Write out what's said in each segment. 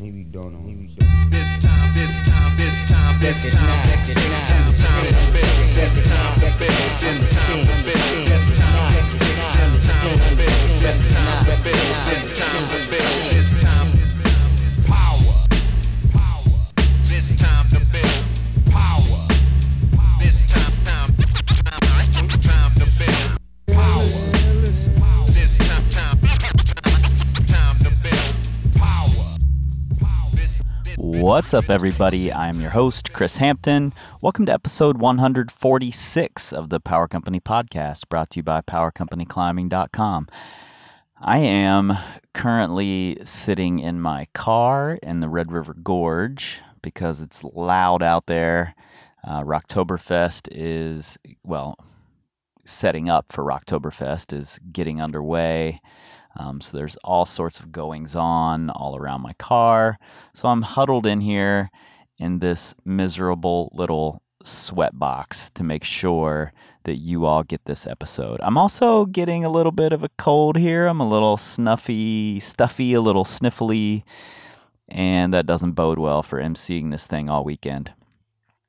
Maybe don't know. Maybe don't. This time, this time, this time, this time, this time. This time. This time. This time. This time to build. This time to build. This time to build. This time. Power. Power. This time What's up, everybody? I'm your host, Chris Hampton. Welcome to episode 146 of the Power Company Podcast, brought to you by PowerCompanyClimbing.com. I am currently sitting in my car in the Red River Gorge because it's loud out there. Uh, Rocktoberfest is, well, setting up for Rocktoberfest is getting underway. Um, so there's all sorts of goings on all around my car. So I'm huddled in here in this miserable little sweat box to make sure that you all get this episode. I'm also getting a little bit of a cold here. I'm a little snuffy, stuffy, a little sniffly, and that doesn't bode well for emceeing this thing all weekend.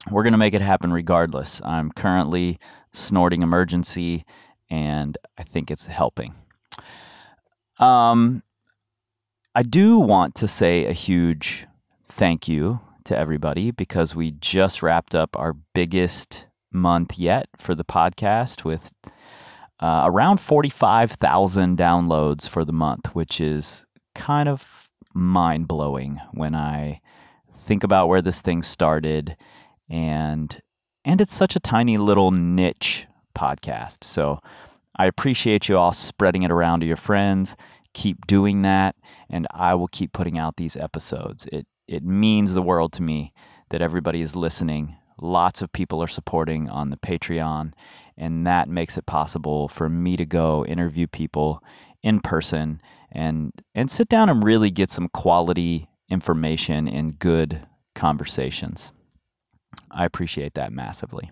We're going to make it happen regardless. I'm currently snorting Emergen-C, and I think it's helping. Um, I do want to say a huge thank you to everybody because we just wrapped up our biggest month yet for the podcast with uh, around 45,000 downloads for the month, which is kind of mind blowing when I think about where this thing started and and it's such a tiny little niche podcast. So I appreciate you all spreading it around to your friends. Keep doing that, and I will keep putting out these episodes. It it means the world to me that everybody is listening. Lots of people are supporting on the Patreon, and that makes it possible for me to go interview people in person and and sit down and really get some quality information and good conversations. I appreciate that massively.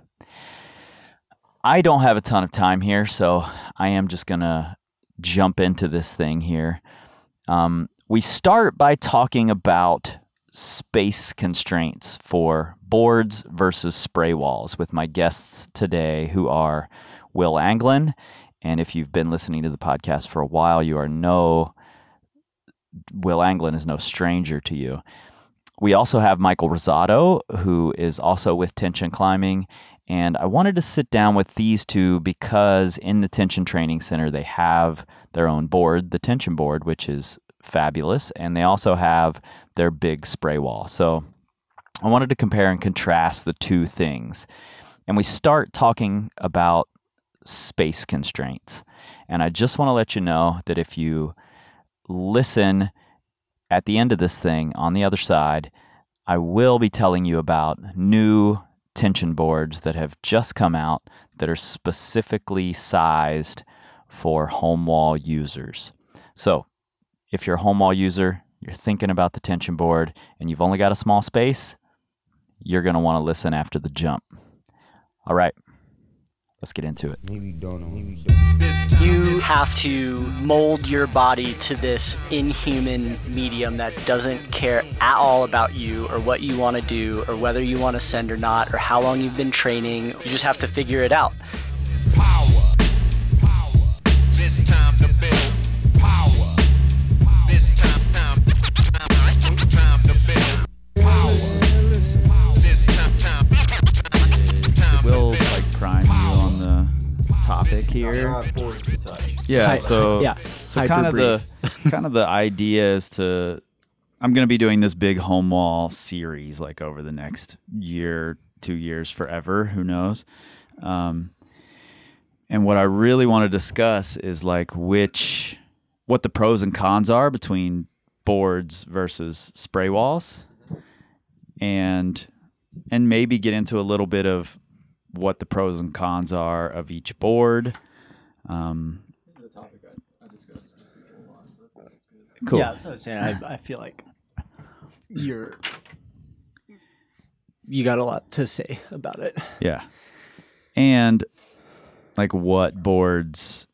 I don't have a ton of time here, so I am just going to jump into this thing here. Um, we start by talking about space constraints for boards versus spray walls with my guests today, who are Will Anglin. And if you've been listening to the podcast for a while, you are no, Will Anglin is no stranger to you. We also have Michael Rosato, who is also with Tension Climbing. And I wanted to sit down with these two because in the Tension Training Center, they have their own board, the Tension Board, which is fabulous. And they also have their big spray wall. So I wanted to compare and contrast the two things. And we start talking about space constraints. And I just want to let you know that if you listen at the end of this thing on the other side, I will be telling you about new tension boards that have just come out that are specifically sized for home wall users. So, if you're a home wall user, you're thinking about the tension board, and you've only got a small space, you're going to want to listen after the jump. All right, let's get into it. Maybe don't know. Maybe don't. You have to mold your body to this inhuman medium that doesn't care at all about you or what you want to do or whether you want to send or not or how long you've been training. You just have to figure it out. Power. Power. Yeah, so yeah, so kind of the kind of the idea is to I'm going to be doing this big home wall series like over the next year, 2 years forever, who knows. Um and what I really want to discuss is like which what the pros and cons are between boards versus spray walls and and maybe get into a little bit of what the pros and cons are of each board. Um, cool. Yeah, that's what I was saying. I, I feel like you're you got a lot to say about it. Yeah. And like what boards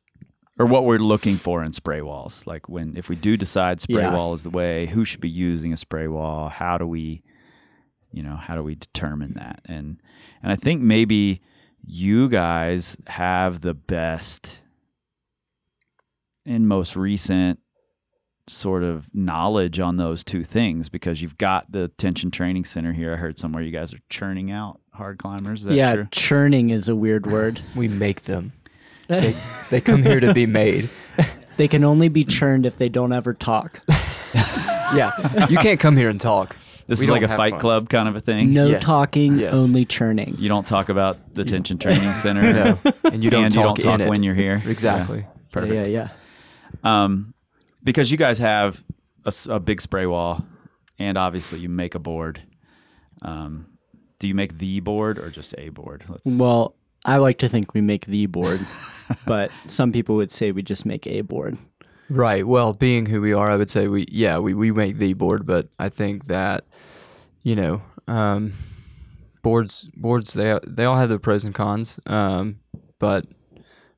or what we're looking for in spray walls. Like when if we do decide spray Yeah. wall is the way, who should be using a spray wall? How do we, you know, how do we determine that? And and I think maybe you guys have the best and most recent sort of knowledge on those two things because you've got the tension training center here. I heard somewhere you guys are churning out hard climbers. Is that yeah, true? churning is a weird word. We make them. They, they come here to be made. They can only be churned if they don't ever talk. Yeah, you can't come here and talk. This We is like a fight fun. club kind of a thing. No Yes. talking, Yes. only churning. You don't talk about the tension training center. No, and you don't and talk, you don't talk in it. when you're here. Exactly. Yeah, perfect. Yeah, yeah. Um, because you guys have a big spray wall, and obviously you make a board. Um, do you make the board or just a board? Let's. Well, I like to think we make the board, but some people would say we just make a board. Right. Well, being who we are, I would say we yeah we, we make the board, but I think that you know um, boards boards they they all have their pros and cons, um, but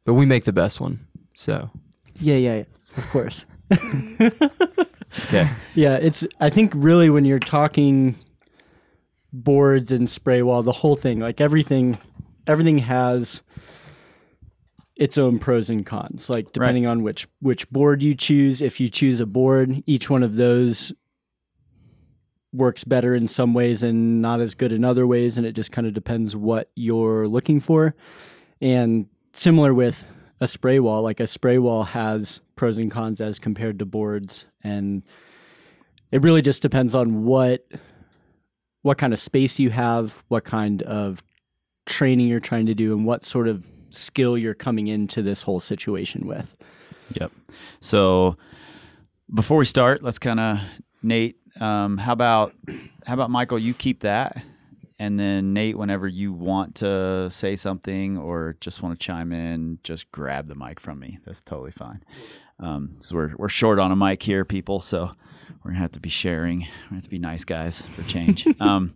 but we make the best one. So Yeah, yeah, yeah. Of course. Okay. Yeah, it's I think really when you're talking boards and spray wall, the whole thing, like everything everything has its own pros and cons. Like depending on which which board you choose, if you choose a board, each one of those works better in some ways and not as good in other ways and it just kind of depends what you're looking for. And similar with a spray wall, like a spray wall has pros and cons as compared to boards and it really just depends on what what kind of space you have, what kind of training you're trying to do and what sort of skill you're coming into this whole situation with. Yep. So before we start, let's kind of Nate. Um, how about how about Michael? You keep that, and then Nate, whenever you want to say something or just want to chime in, just grab the mic from me. That's totally fine. Um, so we're we're short on a mic here, people. So we're gonna have to be sharing. We have to be nice guys for change. um,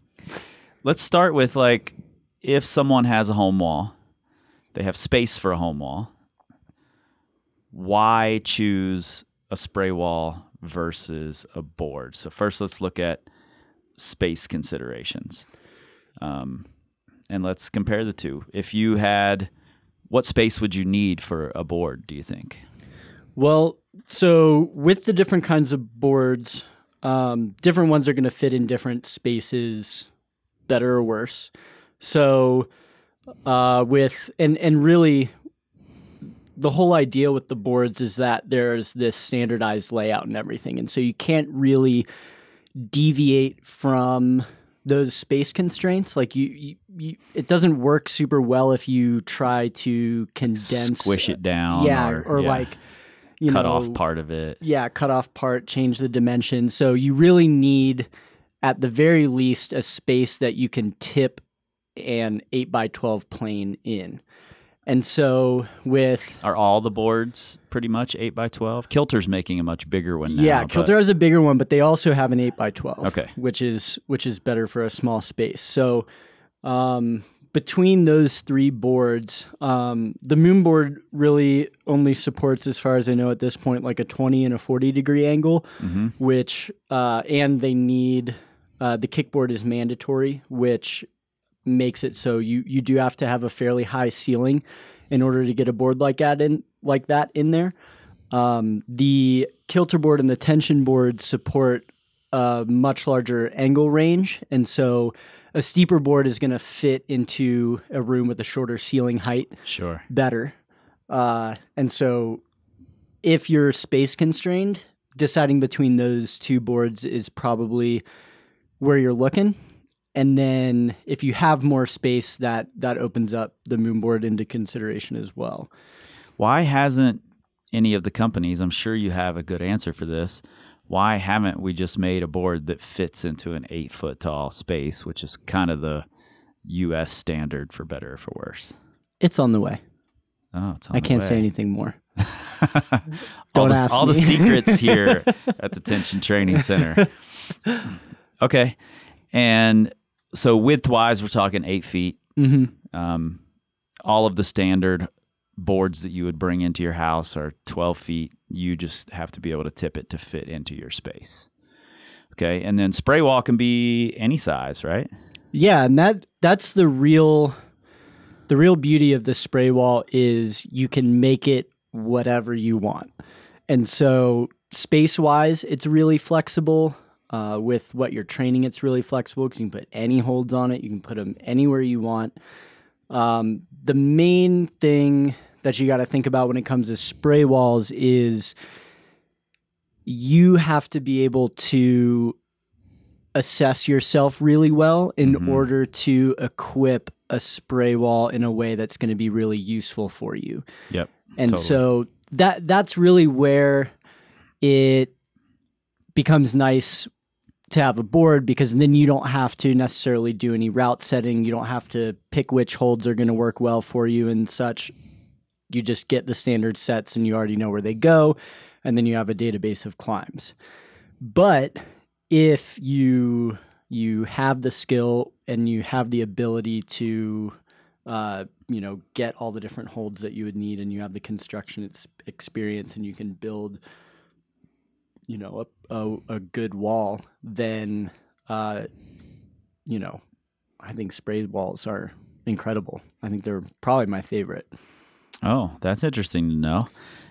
let's start with like if someone has a home wall, they have space for a home wall why choose a spray wall versus a board? So first, let's look at space considerations, um, and let's compare the two. If you had, what space would you need for a board? Do you think? Well, so with the different kinds of boards, um, different ones are going to fit in different spaces, better or worse. So, uh, with and and really, the whole idea with the boards is that there's this standardized layout and everything, and so you can't really deviate from those space constraints. Like you, you, you it doesn't work super well if you try to condense, Squish it down, yeah, or, or, yeah, like you cut know, off part of it. yeah, cut off part, change the dimensions. So you really need, at the very least, a space that you can tip an 8 by 12 plane in. And so with. Are all the boards pretty much eight by twelve? Kilter's making a much bigger one now. yeah, but- Kilter has a bigger one, but they also have an 8 by 12 Okay. which is which is better for a small space. So um, between those three boards, um, the moon board really only supports, as far as I know at this point, like a 20 and a 40 degree angle. Mhm. which uh, and they need uh, the kickboard is mandatory, which makes it so you you do have to have a fairly high ceiling in order to get a board like that in like that in there. Um, the kilter board and the tension board support a much larger angle range, and so a steeper board is going to fit into a room with a shorter ceiling height Sure. better. Uh, and so, if you're space constrained, deciding between those two boards is probably where you're looking. And then, if you have more space, that that opens up the moon board into consideration as well. Why hasn't any of the companies, I'm sure you have a good answer for this, why haven't we just made a board that fits into an eight foot tall space, which is kind of the US standard for better or for worse? It's on the way. Oh, it's on I can't say anything more. all Don't the, ask all the secrets here at the Tension Training Center. Okay. And so width wise, we're talking eight feet. hmm Um, all of the standard boards that you would bring into your house are 12 feet. You just have to be able to tip it to fit into your space. Okay. And then spray wall can be any size, right? Yeah, and that that's the real the real beauty of the spray wall is you can make it whatever you want. And so space wise, it's really flexible. Uh, with what you're training, it's really flexible because you can put any holds on it. You can put them anywhere you want. Um, the main thing that you got to think about when it comes to spray walls is you have to be able to assess yourself really well in Mhm. order to equip a spray wall in a way that's going to be really useful for you. Yep. And totally. so that that's really where it becomes nice to have a board because then you don't have to necessarily do any route setting. You don't have to pick which holds are going to work well for you and such. You just get the standard sets and you already know where they go. And then you have a database of climbs. But if you you have the skill and you have the ability to uh, you know get all the different holds that you would need and you have the construction ex- experience and you can build you know a, a, a good wall then uh, you know i think spray walls are incredible i think they're probably my favorite Oh, that's interesting to know.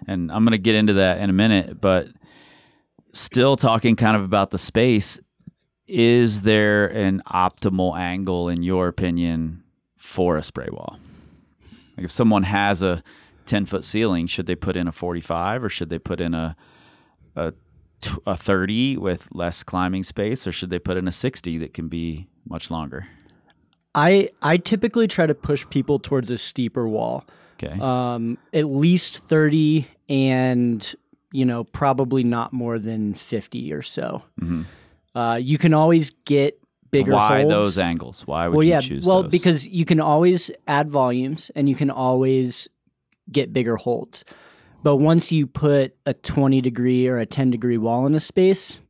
And I'm going to get into that in a minute, but still talking kind of about the space, is there an optimal angle, in your opinion, for a spray wall? Like if someone has a 10 foot ceiling, should they put in a 45 or should they put in a, a, a 30 with less climbing space or should they put in a 60 that can be much longer? i i typically try to push people towards a steeper wall Okay. um, at least 30 and you know probably not more than 50 or so Mhm. uh, you can always get bigger Why holds. those angles? Why would well you yeah choose well those? because you can always add volumes and you can always get bigger holds but once you put a 20 degree or a 10 degree wall in a space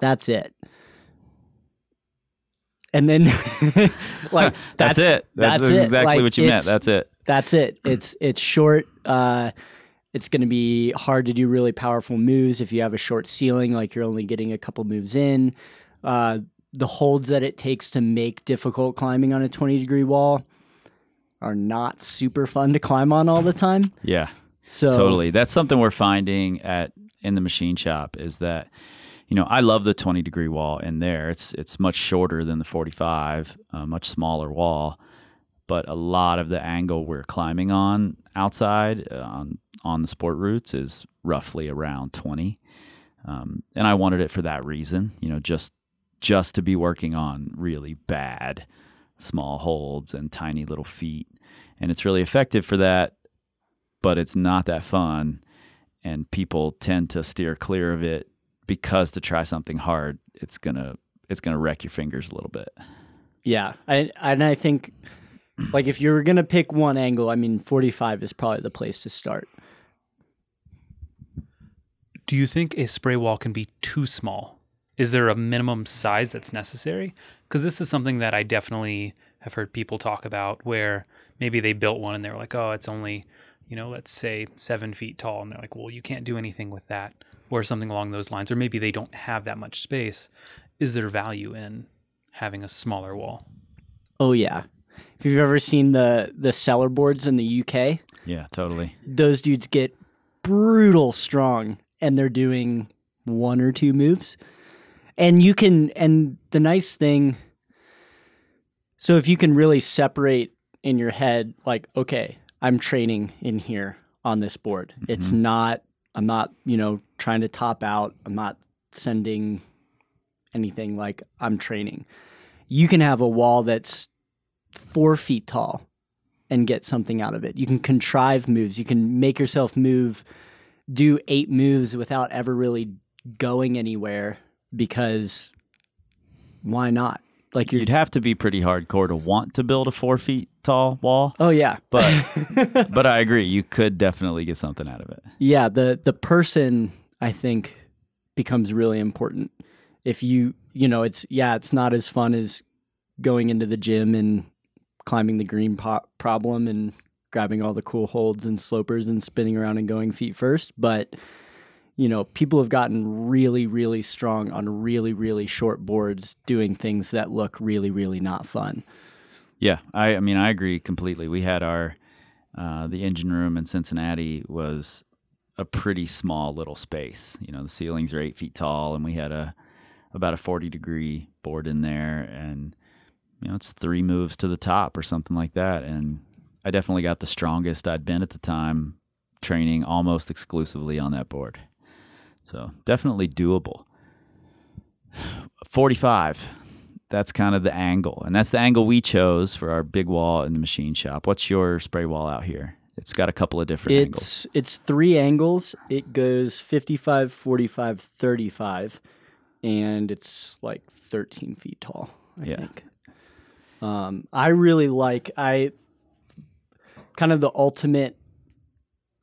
that's it and then like that's, it. That's, that's exactly Like, what you meant. That's it. That's it. It's it's short. Uh, it's going to be hard to do really powerful moves if you have a short ceiling, like you're only getting a couple moves in. Uh, the holds that it takes to make difficult climbing on a 20 degree wall are not super fun to climb on all the time. Yeah, So totally. That's something we're finding at in the machine shop is that you know I love the 20 degree wall in there. It's it's much shorter than the 45, a much smaller wall, but a lot of the angle we're climbing on outside uh, on on the sport routes is roughly around 20. Um, and I wanted it for that reason, you know, just just to be working on really bad small holds and tiny little feet. And it's really effective for that, but it's not that fun. And people tend to steer clear of it because to try something hard, it's gonna it's gonna wreck your fingers a little bit. yeah, I, and I think like if you were going to pick one angle, I mean, 45 is probably the place to start. Do you think a spray wall can be too small? Is there a minimum size that's necessary? Because this is something that I definitely have heard people talk about where maybe they built one and they're like, oh, it's only, you know, let's say seven feet tall. And they're like, well, you can't do anything with that or something along those lines. Or maybe they don't have that much space. Is there value in having a smaller wall? Oh yeah. If you've ever seen the the cellar boards in the UK, Yeah, totally. those dudes get brutal strong and they're doing one or two moves. And you can and the nice thing so if you can really separate in your head like okay, I'm training in here on this board. Mm-hmm. It's not I'm not, you know, trying to top out. I'm not sending anything like I'm training. You can have a wall that's 4 feet tall and get something out of it. You can contrive moves. You can make yourself move, do eight moves without ever really going anywhere because why not? Like you're. You'd have to be pretty hardcore to want to build a four feet tall wall, oh yeah, but but I agree, you could definitely get something out of it. yeah. The the person I think becomes really important. If you you know it's yeah it's not as fun as going into the gym and climbing the green po- problem and grabbing all the cool holds and slopers and spinning around and going feet first. But you know, people have gotten really, really strong on really, really short boards doing things that look really, really not fun. Yeah, I, I mean, I agree completely. We had our uh, the engine room in Cincinnati was a pretty small little space. You know, the ceilings are eight feet tall, and we had a about a forty degree board in there, and you know, it's three moves to the top or something like that. And I definitely got the strongest I'd been at the time, training almost exclusively on that board. So definitely doable. Forty five that's kind of the angle, and that's the angle we chose for our big wall in the machine shop. What's your spray wall out here? It's got a couple of different angles. It's it's three angles. It goes 55, 45, 35, and it's like 13 feet tall, I Yeah. think. Um, I really like I kind of the ultimate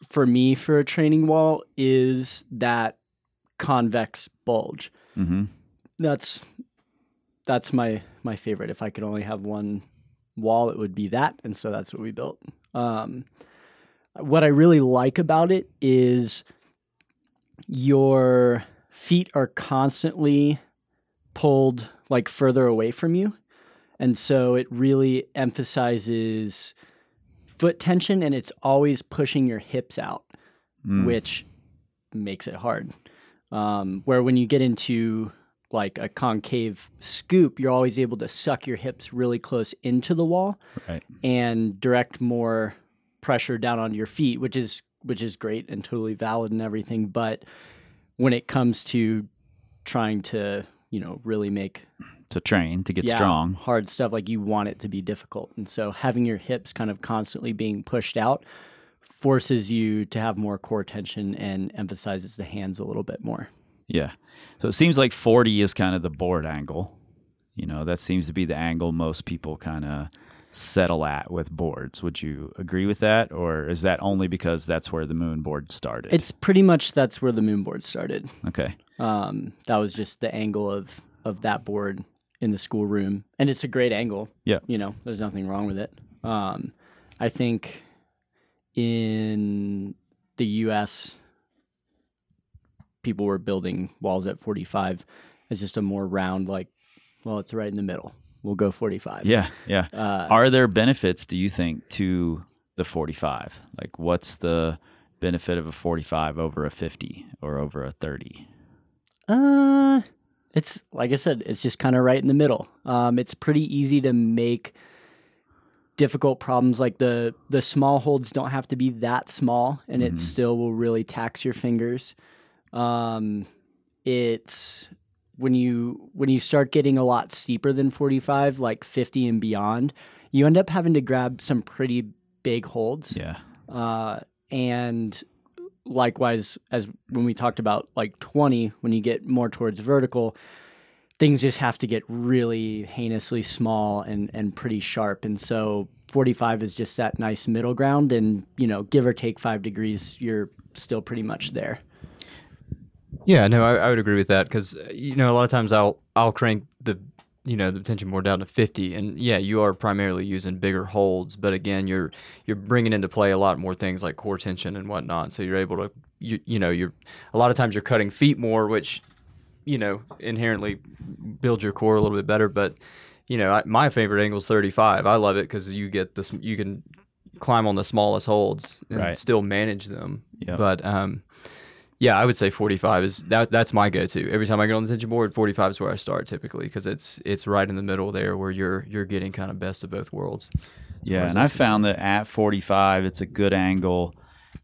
for me for a training wall is that convex bulge. hmm That's that's my my favorite. If I could only have one wall, it would be that, and so that's what we built. Um, what I really like about it is your feet are constantly pulled like further away from you, and so it really emphasizes foot tension, and it's always pushing your hips out Mm. which makes it hard. Um, where when you get into like a concave scoop, you're always able to suck your hips really close into the wall Right. and direct more pressure down onto your feet, which is which is great and totally valid and everything. But when it comes to trying to, you know, really make To train to get yeah, strong. hard stuff, like you want it to be difficult. And so having your hips kind of constantly being pushed out forces you to have more core tension and emphasizes the hands a little bit more. Yeah. So it seems like 40 is kind of the board angle. You know, that seems to be the angle most people kind of settle at with boards. Would you agree with that? Or is that only because that's where the moon board started? It's pretty much that's where the moon board started. okay. Um, that was just the angle of of that board in the schoolroom, and it's a great angle. Yeah. you know, there's nothing wrong with it. Um, I think in the U.S., people were building walls at 45 as just a more round, like, well, it's right in the middle. We'll go 45. Yeah. Yeah. Uh, Are there benefits, do you think, to the 45? Like, what's the benefit of a 45 over a 50 or over a 30? Uh, it's like I said, it's just kind of right in the middle. Um, it's pretty easy to make difficult problems like the the small holds don't have to be that small, and it Mhm. still will really tax your fingers. Um, it's when you when you start getting a lot steeper than 45 like 50 and beyond you end up having to grab some pretty big holds Yeah. uh, and likewise, as when we talked about like 20, when you get more towards vertical, things just have to get really heinously small and, and pretty sharp. And so 45 is just that nice middle ground. And, you know, give or take five degrees, you're still pretty much there. Yeah, no, I, I would agree with that because you know a lot of times I'll I'll crank the you know the tension more down to 50 and yeah you are primarily using bigger holds but again you're you're bringing into play a lot more things like core tension and whatnot so you're able to you, you know you're a lot of times you're cutting feet more which you know inherently builds your core a little bit better but you know I, my favorite angle is 35 I love it because you get this you can climb on the smallest holds and Right. still manage them Yep. but um yeah, I would say 45 is that that's my go-to. Every time I get on the tension board, 45 is where I start typically because it's it's right in the middle there where you're you're getting kind of best of both worlds. Yeah, and I found that at 45, it's a good angle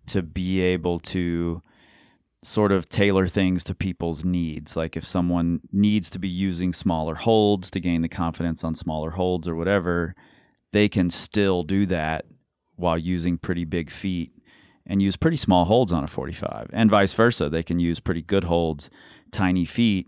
to be able to sort of tailor things to people's needs. Like if someone needs to be using smaller holds to gain the confidence on smaller holds or whatever, they can still do that while using pretty big feet and use pretty small holds on a 45. And vice versa, they can use pretty good holds, tiny feet,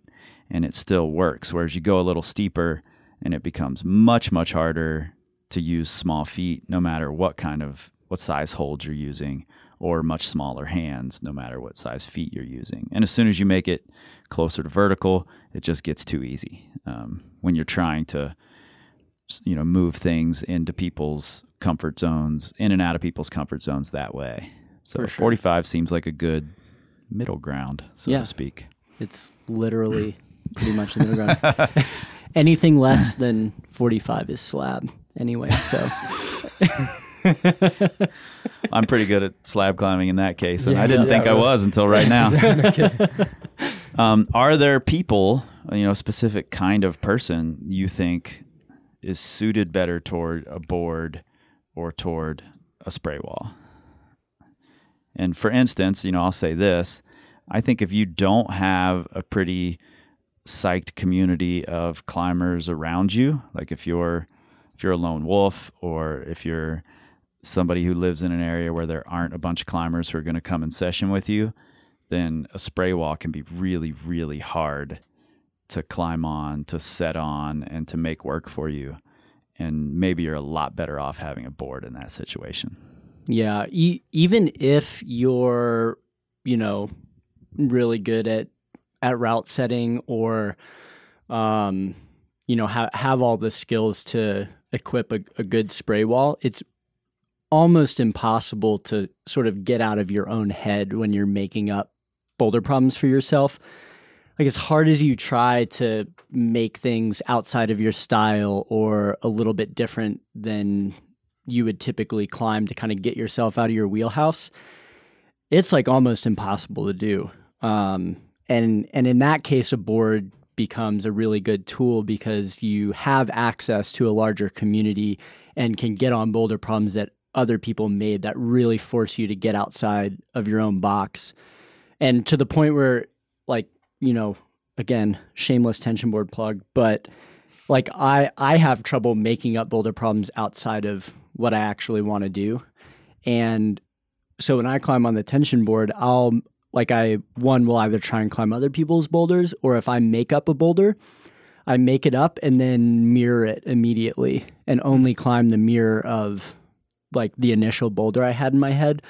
and it still works. Whereas you go a little steeper and it becomes much, much harder to use small feet no matter what kind of what size holds you're using or much smaller hands no matter what size feet you're using and as soon as you make it closer to vertical it just gets too easy um, when you're trying to you know move things into people's comfort zones, in and out of people's comfort zones that way. So sure. 45 seems like a good middle ground, so Yeah. to speak. It's literally pretty much the middle ground. Anything less than 45 is slab anyway. So I'm pretty good at slab climbing in that case, and Yeah, I didn't yeah, think I really. was until right now. um, are there people, you know, specific kind of person you think is suited better toward a board or toward a spray wall? And for instance, you know, I'll say this: I think if you don't have a pretty psyched community of climbers around you, like if you're if you're a lone wolf or if you're somebody who lives in an area where there aren't a bunch of climbers who are going to come in session with you, then a spray wall can be really, really hard to climb on, to set on, and to make work for you. And maybe you're a lot better off having a board in that situation. Yeah, e- even if you're, you know, really good at at route setting or, um, you know, ha- have all the skills to equip a, a good spray wall, it's almost impossible to sort of get out of your own head when you're making up boulder problems for yourself. Like as hard as you try to make things outside of your style or a little bit different than you would typically climb to kind of get yourself out of your wheelhouse, it's like almost impossible to do. Um, and and in that case, a board becomes a really good tool because you have access to a larger community and can get on boulder problems that other people made that really force you to get outside of your own box. And to the point where, like, you know, again, shameless tension board plug, but like I I have trouble making up boulder problems outside of what I actually want to do. And so when I climb on the tension board, I'll like I one will either try and climb other people's boulders or if I make up a boulder, I make it up and then mirror it immediately and only climb the mirror of like the initial boulder I had in my head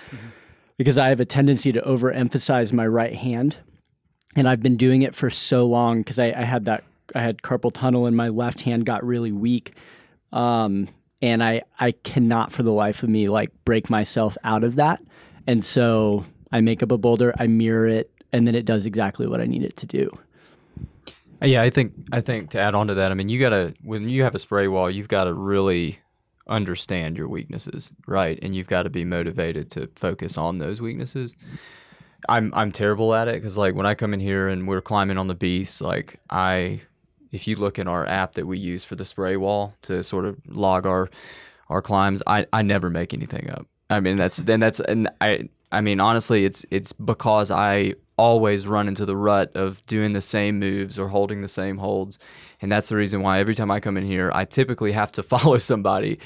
because I have a tendency to overemphasize my right hand. And I've been doing it for so long because I, I had that I had carpal tunnel and my left hand got really weak. Um, and I I cannot for the life of me like break myself out of that. And so I make up a boulder, I mirror it, and then it does exactly what I need it to do. Yeah, I think I think to add on to that, I mean, you gotta when you have a spray wall, you've got to really understand your weaknesses, right? And you've got to be motivated to focus on those weaknesses. I'm I'm terrible at it because like when I come in here and we're climbing on the beast, like I, if you look in our app that we use for the spray wall to sort of log our our climbs, I I never make anything up. I mean that's then that's and I I mean honestly it's it's because I always run into the rut of doing the same moves or holding the same holds. And that's the reason why every time I come in here, I typically have to follow somebody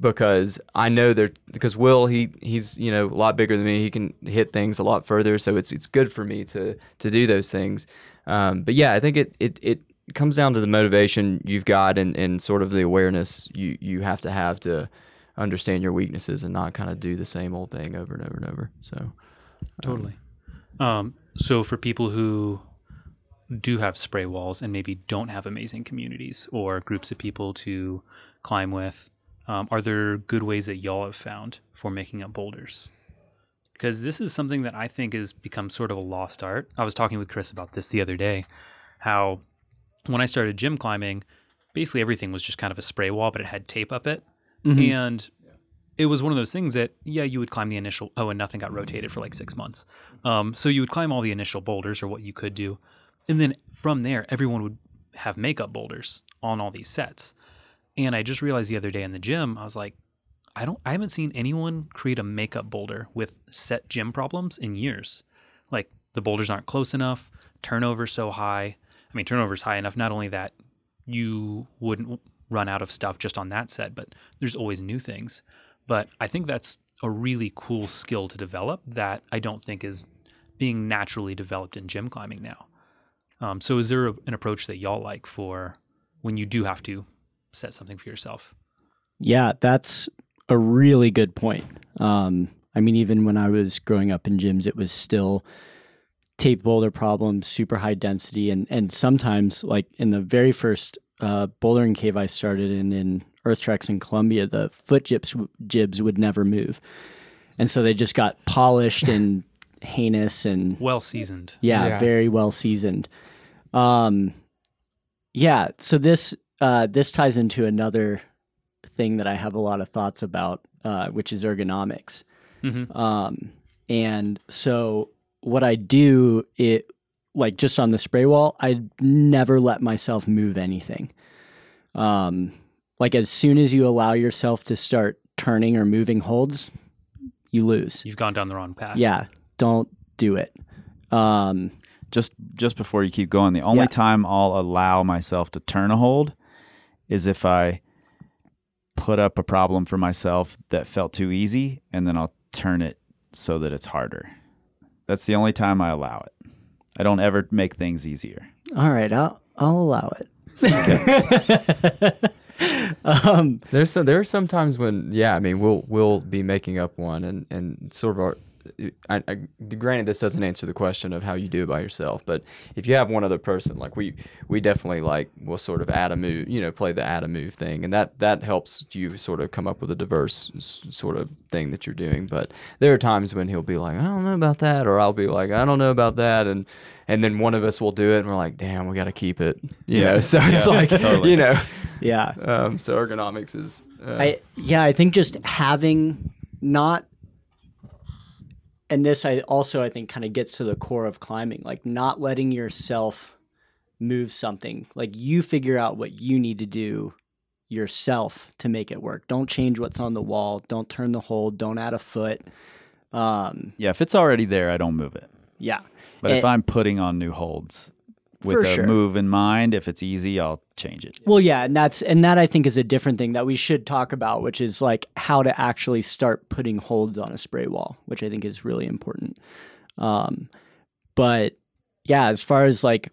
because I know they're because Will he he's you know a lot bigger than me. He can hit things a lot further, so it's it's good for me to to do those things. Um, but yeah, I think it it it comes down to the motivation you've got and and sort of the awareness you you have to have to understand your weaknesses and not kind of do the same old thing over and over and over. So Totally. Um, so for people who do have spray walls and maybe don't have amazing communities or groups of people to climb with, um, are there good ways that y'all have found for making up boulders? Because this is something that I think has become sort of a lost art. I was talking with Chris about this the other day, how when I started gym climbing, basically everything was just kind of a spray wall, but it had tape up it. And it was one of those things that yeah you would climb the initial oh and nothing got rotated for like six months. Um, so you would climb all the initial boulders or what you could do. And then from there everyone would have makeup boulders on all these sets. And i just realized the other day in the gym i was like i don't i haven't seen anyone create a makeup boulder with set gym problems in years. Like the boulders aren't close enough turnover so high i mean turnover's high enough not only that you wouldn't run out of stuff just on that set but there's always new things but I think that's a really cool skill to develop that I don't think is being naturally developed in gym climbing now. Um, so, is there a, an approach that y'all like for when you do have to set something for yourself? Yeah, that's a really good point. Um, I mean, even when I was growing up in gyms, it was still tape boulder problems, super high density, and and sometimes like in the very first uh, bouldering cave I started in in Earth Treks in Columbia, the foot jibs jibs would never move, and so they just got polished and heinous and Well seasoned. yeah, Yeah. very well seasoned. Um, yeah. So this uh, this ties into another thing that I have a lot of thoughts about, uh, which is ergonomics. Mhm. Um, and so what I do it like just on the spray wall, I never let myself move anything. Um, like as soon as you allow yourself to start turning or moving holds, you lose. You've gone down the wrong path. Yeah, don't do it. Um, just just before you keep going, the only Yeah. time I'll allow myself to turn a hold is if I put up a problem for myself that felt too easy, and then I'll turn it so that it's harder. That's the only time I allow it. I don't ever make things easier. all right, I'll I'll allow it. um, There's some, there are some times when yeah, I mean we'll we'll be making up one and and sort of our. I, I, granted, this doesn't answer the question of how you do it by yourself, but if you have one other person, like we we definitely like will sort of add a move, you know, play the add a move thing, and that that helps you sort of come up with a diverse sort of thing that you're doing. But there are times when he'll be like, I don't know about that, or I'll be like, I don't know about that, and and then one of us will do it, and we're like, damn, we got to keep it, you know. So it's Yeah, like, totally. you know, yeah, um, so ergonomics is. Uh, I yeah, I think just having not and this I also I think kind of gets to the core of climbing, like not letting yourself move something. Like you figure out what you need to do yourself to make it work. Don't change what's on the wall, don't turn the hold, don't add a foot. Um Yeah, if it's already there, I don't move it. yeah. But if I'm putting on new holds with For a sure. move in mind, if it's easy, I'll change it. Well, yeah, and that's and that I think is a different thing that we should talk about, which is like how to actually start putting holds on a spray wall, which I think is really important. Um, but yeah, as far as like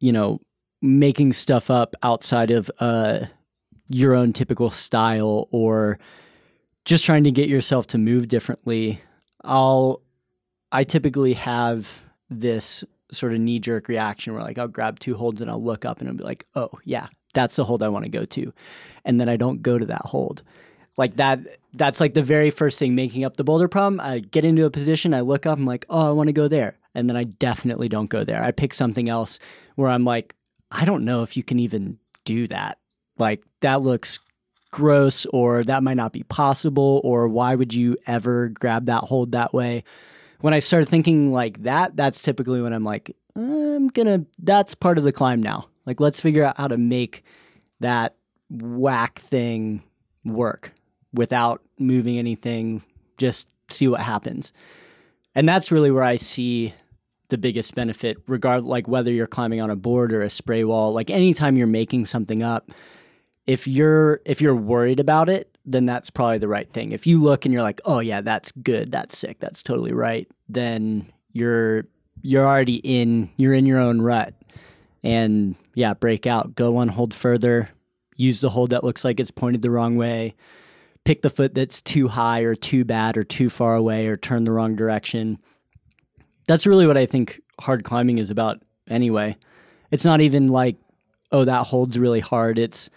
you know making stuff up outside of uh your own typical style or just trying to get yourself to move differently, I'll I typically have this sort of knee jerk reaction where like I'll grab two holds and I'll look up and I'll be like, oh yeah, that's the hold I want to go to. And then I don't go to that hold. Like that that's like the very first thing making up the boulder problem. I get into a position, I look up, I'm like, oh, I want to go there. And then I definitely don't go there. I pick something else where I'm like, I don't know if you can even do that. Like that looks gross or that might not be possible or why would you ever grab that hold that way? When I start thinking like that, that's typically when I'm like, I'm gonna, that's part of the climb now. Like, let's figure out how to make that whack thing work without moving anything, just see what happens. And that's really where I see the biggest benefit, regard like whether you're climbing on a board or a spray wall, like anytime you're making something up, if you're if you're worried about it, then that's probably the right thing. If you look and you're like, "Oh yeah, that's good. That's sick. That's totally right." Then you're you're already in you're in your own rut. And yeah, break out. Go one hold further. Use the hold that looks like it's pointed the wrong way. Pick the foot that's too high or too bad or too far away or turn the wrong direction. That's really what I think hard climbing is about anyway. It's not even like, oh, that hold's really hard. It's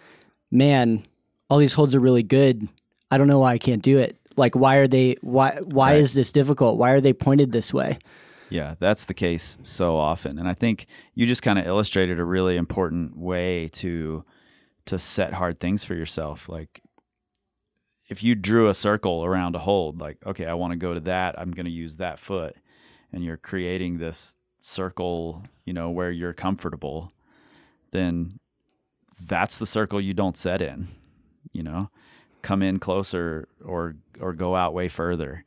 man, all these holds are really good. I don't know why I can't do it. Like why are they why why Right. is this difficult? Why are they pointed this way? Yeah, that's the case so often. And I think you just kind of illustrated a really important way to to set hard things for yourself. Like if you drew a circle around a hold, like, okay, I want to go to that, I'm going to use that foot. And you're creating this circle, you know, where you're comfortable, then that's the circle you don't set in, you know. Come in closer or or go out way further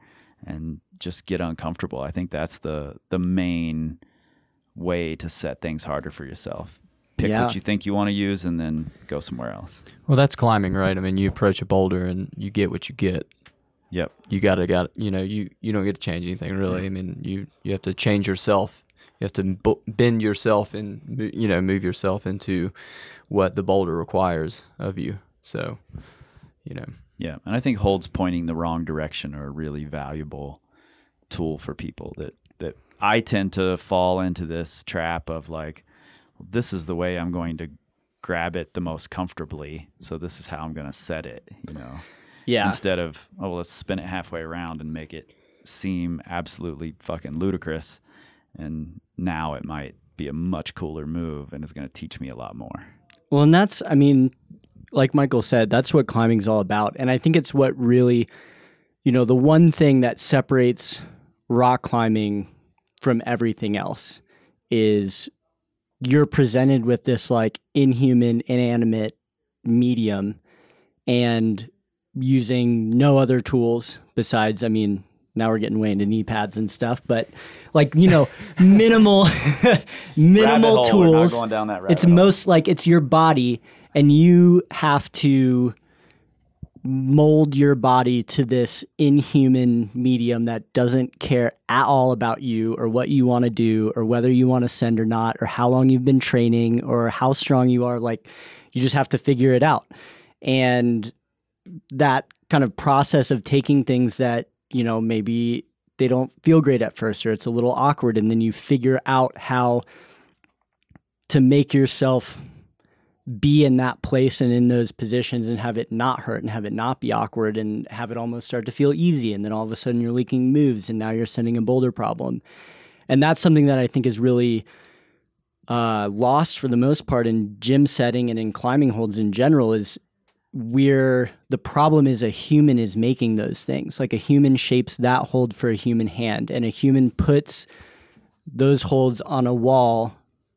and just get uncomfortable. I think that's the the main way to set things harder for yourself. Pick Yeah. what you think you want to use and then go somewhere else. Well, that's climbing, right? I mean, you approach a boulder and you get what you get. Yep. You gotta got you know you you don't get to change anything really. I mean, you you have to change yourself. You have to b- bend yourself and you know move yourself into what the boulder requires of you. So, you know, Yeah. And I think holds pointing the wrong direction are a really valuable tool for people that that I tend to fall into this trap of like this is the way I'm going to grab it the most comfortably. So this is how I'm going to set it, you know, Yeah. instead of, oh, well, let's spin it halfway around and make it seem absolutely fucking ludicrous. And now it might be a much cooler move and it's going to teach me a lot more. Well, and that's, I mean, like Michael said, that's what climbing's all about. And I think it's what really, you know, the one thing that separates rock climbing from everything else is you're presented with this like inhuman, inanimate medium and using no other tools besides, I mean, now we're getting way into knee pads and stuff, but like, you know, minimal, minimal tools down that it's most like it's your body and you have to mold your body to this inhuman medium that doesn't care at all about you or what you want to do or whether you want to send or not or how long you've been training or how strong you are. Like you just have to figure it out. And that kind of process of taking things that you know maybe they don't feel great at first or it's a little awkward and then you figure out how to make yourself be in that place and in those positions and have it not hurt and have it not be awkward and have it almost start to feel easy. And then all of a sudden you're leaking moves and now you're sending a boulder problem. And that's something that i think is really uh, lost for the most part in gym setting and in climbing holds in general is where the problem is a human is making those things. Like a human shapes that hold for a human hand and a human puts those holds on a wall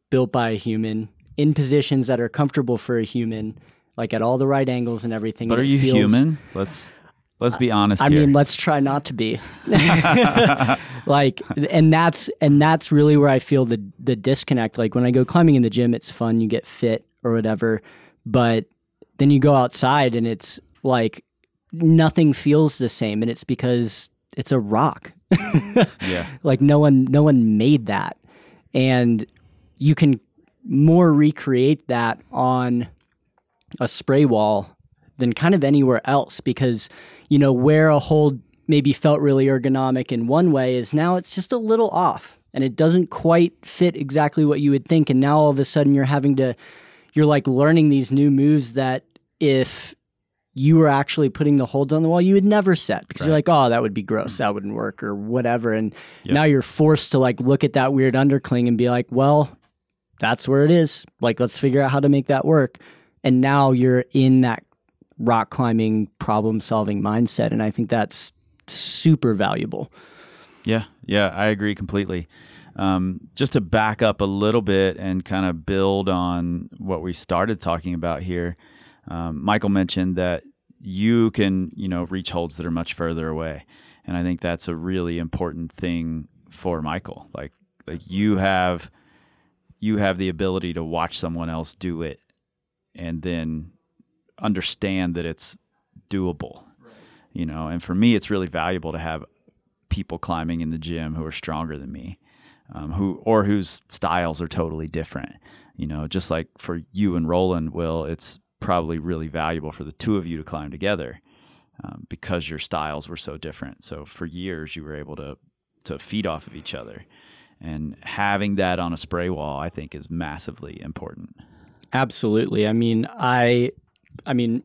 built by a human in positions that are comfortable for a human, like at all the right angles and everything. But and are you feels- human? Let's let's be honest I here. mean, let's try not to be. like, and that's and that's really where I feel the the disconnect. Like when I go climbing in the gym, it's fun, you get fit or whatever, but then you go outside and it's like nothing feels the same, and it's because it's a rock. yeah. like no one no one made that and you can more recreate that on a spray wall than kind of anywhere else because you know where a hold maybe felt really ergonomic in one way is now it's just a little off and it doesn't quite fit exactly what you would think. And now all of a sudden you're having to you're like learning these new moves that if you were actually putting the holds on the wall you would never set because you're like oh that would be gross. Mm. That wouldn't work or whatever. And Yep. now you're forced to like look at that weird undercling and be like well that's where it is like let's figure out how to make that work and now you're in that rock climbing problem solving mindset and i think that's super valuable Yeah, yeah, I agree completely. Um, just to back up a little bit and kind of build on what we started talking about here, um, Michael mentioned that you can, you know, reach holds that are much further away, and I think that's a really important thing for Michael. Like, like you have, you have the ability to watch someone else do it, and then understand that it's doable. You know, and for me, it's really valuable to have people climbing in the gym who are stronger than me, um, who or whose styles are totally different. You know, just like for you and Roland, Will, it's probably really valuable for the two of you to climb together um, because your styles were so different. So for years, you were able to to feed off of each other, and having that on a spray wall, I think, is massively important. Absolutely. I mean, I, I mean,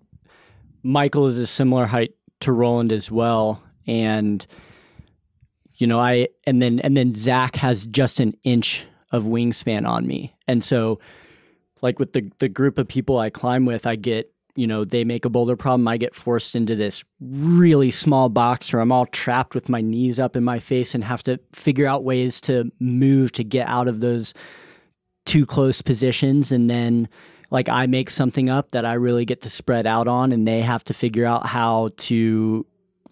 Michael is a similar height to Roland as well, and you know, I and then and then Zach has just an inch of wingspan on me, and so like with the the group of people I climb with, I get you know they make a boulder problem, I get forced into this really small box, or I'm all trapped with my knees up in my face and have to figure out ways to move to get out of those too close positions. And then like I make something up that I really get to spread out on and they have to figure out how to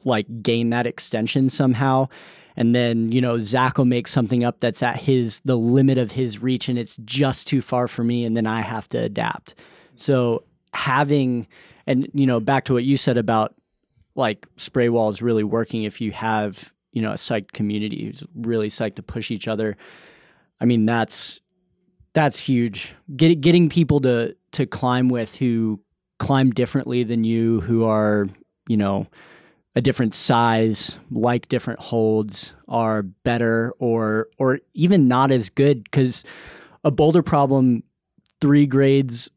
like gain that extension somehow. And then you know Zach will make something up that's at his the limit of his reach and it's just too far for me and then I have to adapt. So having and you know back to what you said about like spray walls really working if you have you know a psyched community who's really psyched to push each other I mean that's that's huge. Get, getting people to to climb with who climb differently than you, who are you know a different size, like different holds, are better or or even not as good because a boulder problem three grades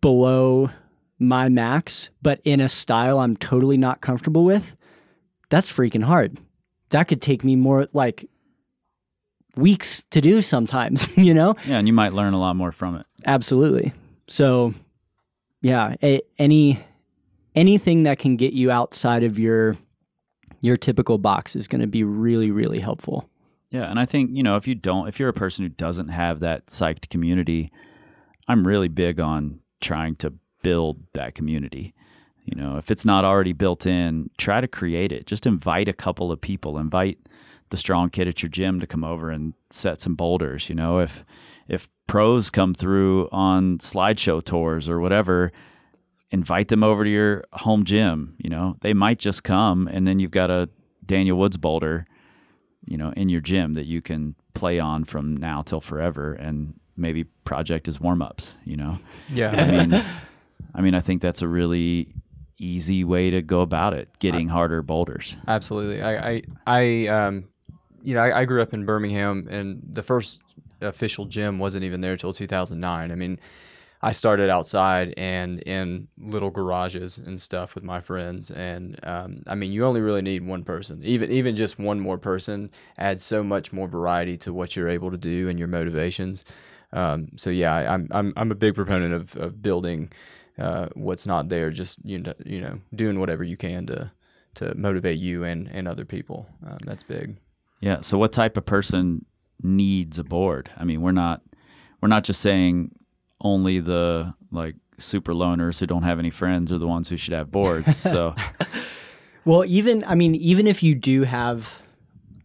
below my max, but in a style I'm totally not comfortable with, that's freaking hard. That could take me more like weeks to do sometimes, you know? Yeah, and you might learn a lot more from it. Absolutely. So, yeah, a, any anything that can get you outside of your your typical box is going to be really really helpful. Yeah, and I think, you know, if you don't if you're a person who doesn't have that psyched community, I'm really big on trying to build that community. You know, if it's not already built in, try to create it. Just invite a couple of people. Invite the strong kid at your gym to come over and set some boulders. You know, if if pros come through on slideshow tours or whatever, invite them over to your home gym. You know, they might just come, and then you've got a Daniel Woods boulder, you know, in your gym that you can play on from now till forever, and maybe project is warm ups. You know, Yeah. I mean, I mean, I think that's a really easy way to go about it, getting harder boulders. Absolutely. I, I, I um, you know, I, I grew up in Birmingham, and the first official gym wasn't even there till 2009. I mean, I started outside and in little garages and stuff with my friends, and um, I mean, you only really need one person. Even even just one more person adds so much more variety to what you're able to do and your motivations. Um, so yeah, I, I'm I'm I'm a big proponent of, of building uh, what's not there. Just you know, you know, doing whatever you can to to motivate you and and other people. Um, that's big. Yeah. So, what type of person needs a board? I mean, we're not we're not just saying only the like super loners who don't have any friends are the ones who should have boards. So, Well, even I mean, even if you do have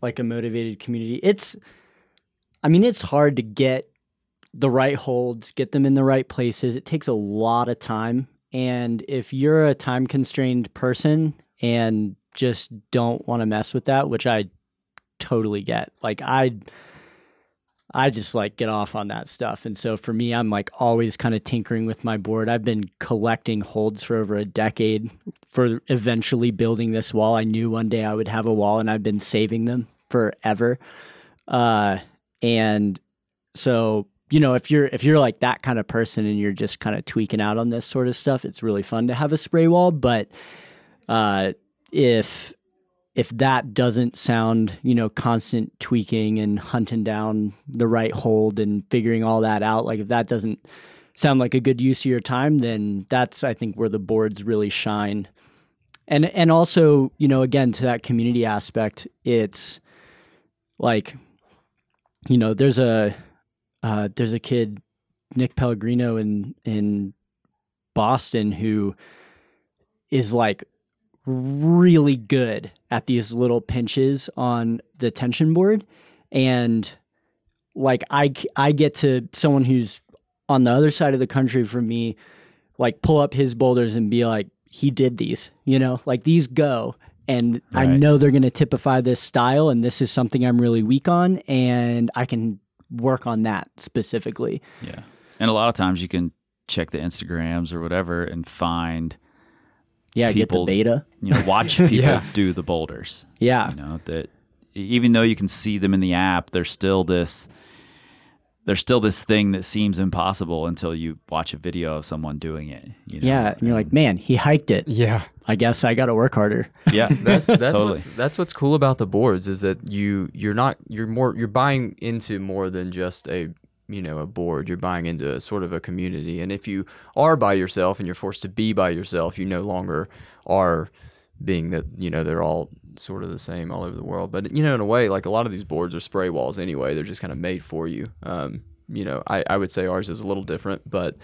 like a motivated community, it's I mean, it's hard to get the right holds, get them in the right places. It takes a lot of time. And if you're a time constrained person and just don't want to mess with that, which I totally get. Like I I just like get off on that stuff. And so for me, I'm like always kind of tinkering with my board. I've been collecting holds for over a decade for eventually building this wall. I knew one day I would have a wall and I've been saving them forever. Uh and so, you know, if you're if you're like that kind of person and you're just kind of tweaking out on this sort of stuff, it's really fun to have a spray wall, but uh if if that doesn't sound, you know, constant tweaking and hunting down the right hold and figuring all that out, like if that doesn't sound like a good use of your time, then that's I think where the boards really shine. And and also, you know, again to that community aspect, it's like you know, there's a uh, there's a kid Nick Pellegrino in in Boston who is like really good at these little pinches on the tension board. And like I I get to someone who's on the other side of the country from me like pull up his boulders and be like he did these you know? Like these go. And I know they're going to typify this style and this is something I'm really weak on and I can work on that specifically yeah. And a lot of times you can check the Instagrams or whatever and find, yeah People- get the beta you know, watch people Yeah. do the boulders. yeah you know that even though you can see them in the app there's still this there's still this thing that seems impossible until you watch a video of someone doing it you know? yeah and you're like man he hiked it Yeah. I guess I got to work harder yeah that's that's Totally. what's that's what's cool about the boards is that you you're not you're more you're buying into more than just a you know a board you're buying into a sort of a community and if you are by yourself and you're forced to be by yourself you no longer are being that you know they're all sort of the same all over the world. But you know in a way like a lot of these boards are spray walls anyway. They're just kind of made for you. Um you know I, I would say ours is a little different but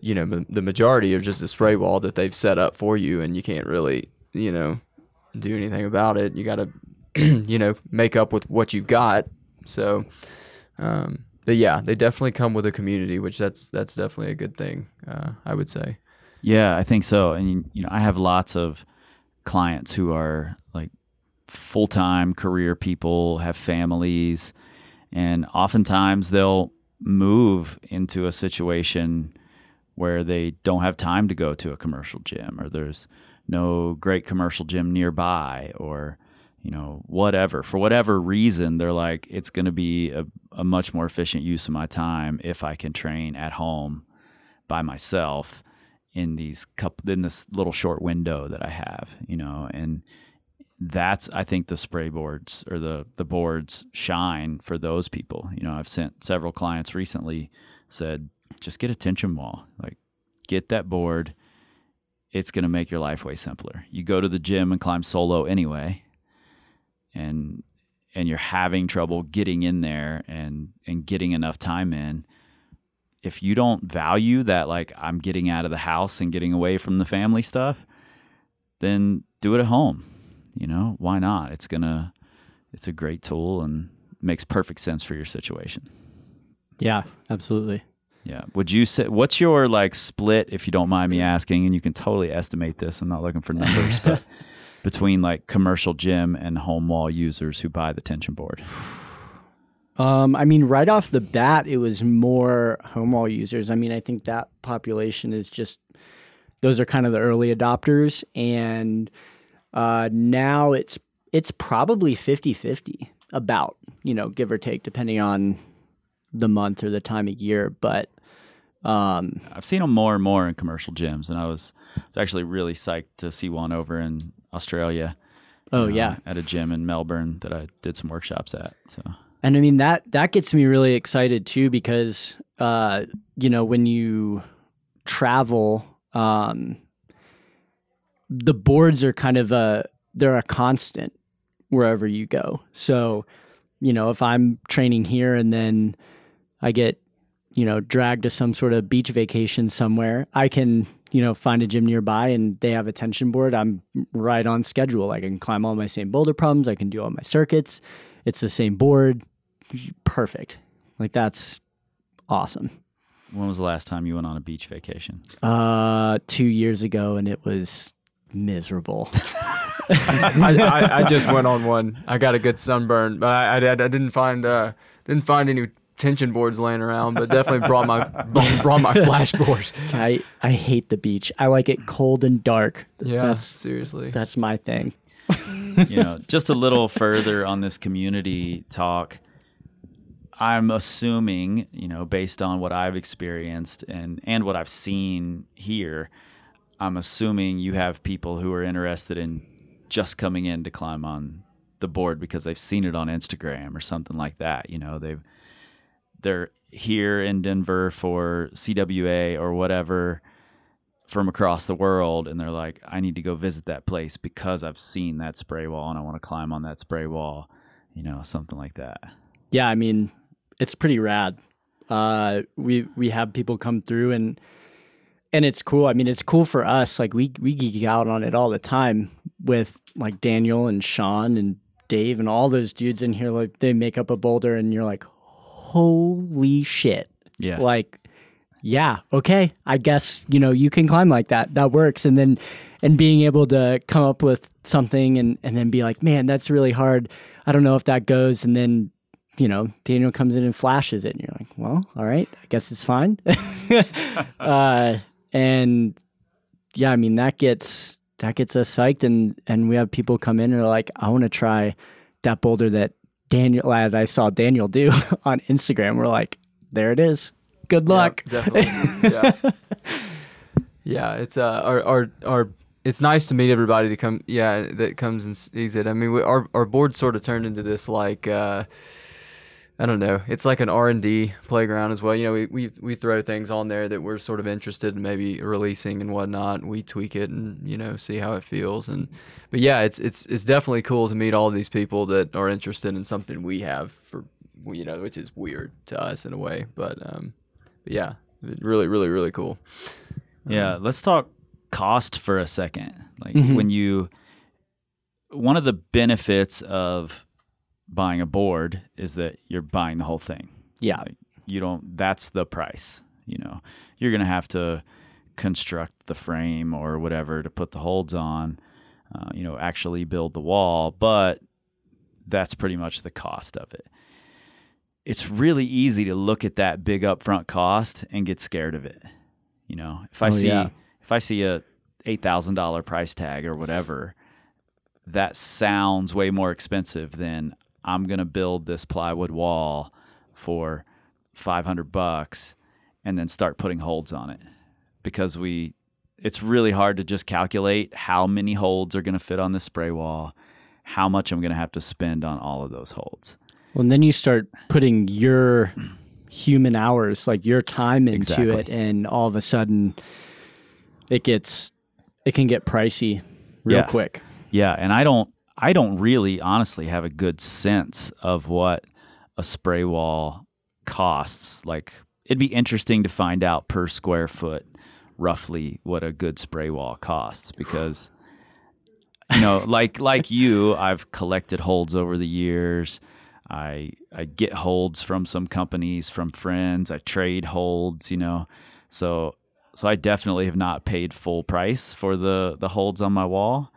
you know ma- the majority are just a spray wall that they've set up for you and you can't really you know do anything about it. You got to you know make up with what you've got. So um but yeah they definitely come with a community which that's that's definitely a good thing uh, i would say. Yeah, I think so. And you know, I have lots of clients who are like full-time career people, have families, and oftentimes they'll move into a situation where they don't have time to go to a commercial gym or there's no great commercial gym nearby or you know whatever. For whatever reason they're like it's going to be a, a much more efficient use of my time if i can train at home by myself in these couple in this little short window that I have, you know, and that's I think the spray boards or the the boards shine for those people. You know, I've sent several clients recently said just get a tension wall. Like get that board. It's going to make your life way simpler. You go to the gym and climb solo anyway. And and you're having trouble getting in there and and getting enough time in if you don't value that like i'm getting out of the house and getting away from the family stuff then do it at home you know why not? It's gonna it's a great tool and makes perfect sense for your situation. Yeah, absolutely. yeah. Would you say what's your like split if you don't mind me asking? And you can totally estimate this. I'm not looking for numbers but between like commercial gym and home wall users who buy the tension board. Um, I mean, right off the bat, it was more home wall users. I mean, I think that population is just those are kind of the early adopters, and uh, now it's it's probably 50-50 about you know give or take depending on the month or the time of year. But um, I've seen them more and more in commercial gyms, and I was was actually really psyched to see one over in Australia. oh uh, yeah, at a gym in Melbourne that I did some workshops at. So And I mean that that gets me really excited too because uh, you know when you travel, um, the boards are kind of a they're a constant wherever you go. So you know if I'm training here and then I get you know dragged to some sort of beach vacation somewhere, I can you know find a gym nearby and they have a tension board. I'm right on schedule. I can climb all my same boulder problems. I can do all my circuits. It's the same board perfect. Like that's awesome. when was the last time you went on a beach vacation? Uh, two years ago, and it was miserable. I, I, I just went on one. I got a good sunburn, but I, I, I didn't find uh, didn't find any tension boards laying around, but definitely brought my brought my flashboard. I I hate the beach. I like it cold and dark. Yeah, that's seriously. that's my thing. you know, just a little further on this community talk. I'm assuming, you know, based on what I've experienced and and what I've seen here, I'm assuming you have people who are interested in just coming in to climb on the board because they've seen it on Instagram or something like that. You know, they've they're here in Denver for CWA or whatever from across the world and they're like, I need to go visit that place because I've seen that spray wall and I want to climb on that spray wall, you know, something like that. Yeah, I mean, it's pretty rad. Uh, we we have people come through and and it's cool. I mean, it's cool for us. Like we we geek out on it all the time with like Daniel and Sean and Dave and all those dudes in here. Like they make up a boulder and you're like, holy shit! Yeah. Like, yeah, okay. I guess you know you can climb like that. That works. And then and being able to come up with something and and then be like, man, that's really hard. I don't know if that goes. And then you know, Daniel comes in and flashes it, and you're like, well, all right, I guess it's fine. uh, and yeah, I mean that gets that gets us psyched, and and we have people come in and are like, I want to try that boulder that Daniel that I saw Daniel do on Instagram. We're like, there it is. Good luck. Yep, definitely. yeah. yeah, it's uh our our our it's nice to meet everybody to come yeah that comes and sees it. I mean, we, our our board sort of turned into this like uh I don't know. It's like an R and D playground as well. You know, we, we we throw things on there that we're sort of interested in maybe releasing and whatnot. We tweak it and you know see how it feels. And but yeah, it's it's it's definitely cool to meet all these people that are interested in something we have for you know, which is weird to us in a way. But um, but yeah, really really really cool. Yeah, let's talk cost for a second. Like Mhm. when you one of the benefits of buying a board is that you're buying the whole thing. Yeah. Like, you don't that's the price, you know. You're going to have to construct the frame or whatever to put the holds on, uh, you know, actually build the wall, but that's pretty much the cost of it. It's really easy to look at that big upfront cost and get scared of it. You know, if I Oh, see yeah. if I see a eight thousand dollar price tag or whatever, that sounds way more expensive than I'm gonna build this plywood wall for five hundred bucks and then start putting holds on it. because we it's really hard to just calculate how many holds are going to fit on this spray wall, how much I'm going to have to spend on all of those holds. Well, and then you start putting your human hours, like your time into Exactly. it, and all of a sudden, it gets it can get pricey real Yeah. quick. Yeah, and I don't I don't really honestly have a good sense of what a spray wall costs. Like it'd be interesting to find out per square foot roughly what a good spray wall costs because you know, like like you, I've collected holds over the years. I I get holds from some companies, from friends. I trade holds, you know. So so I definitely have not paid full price for the the holds on my wall.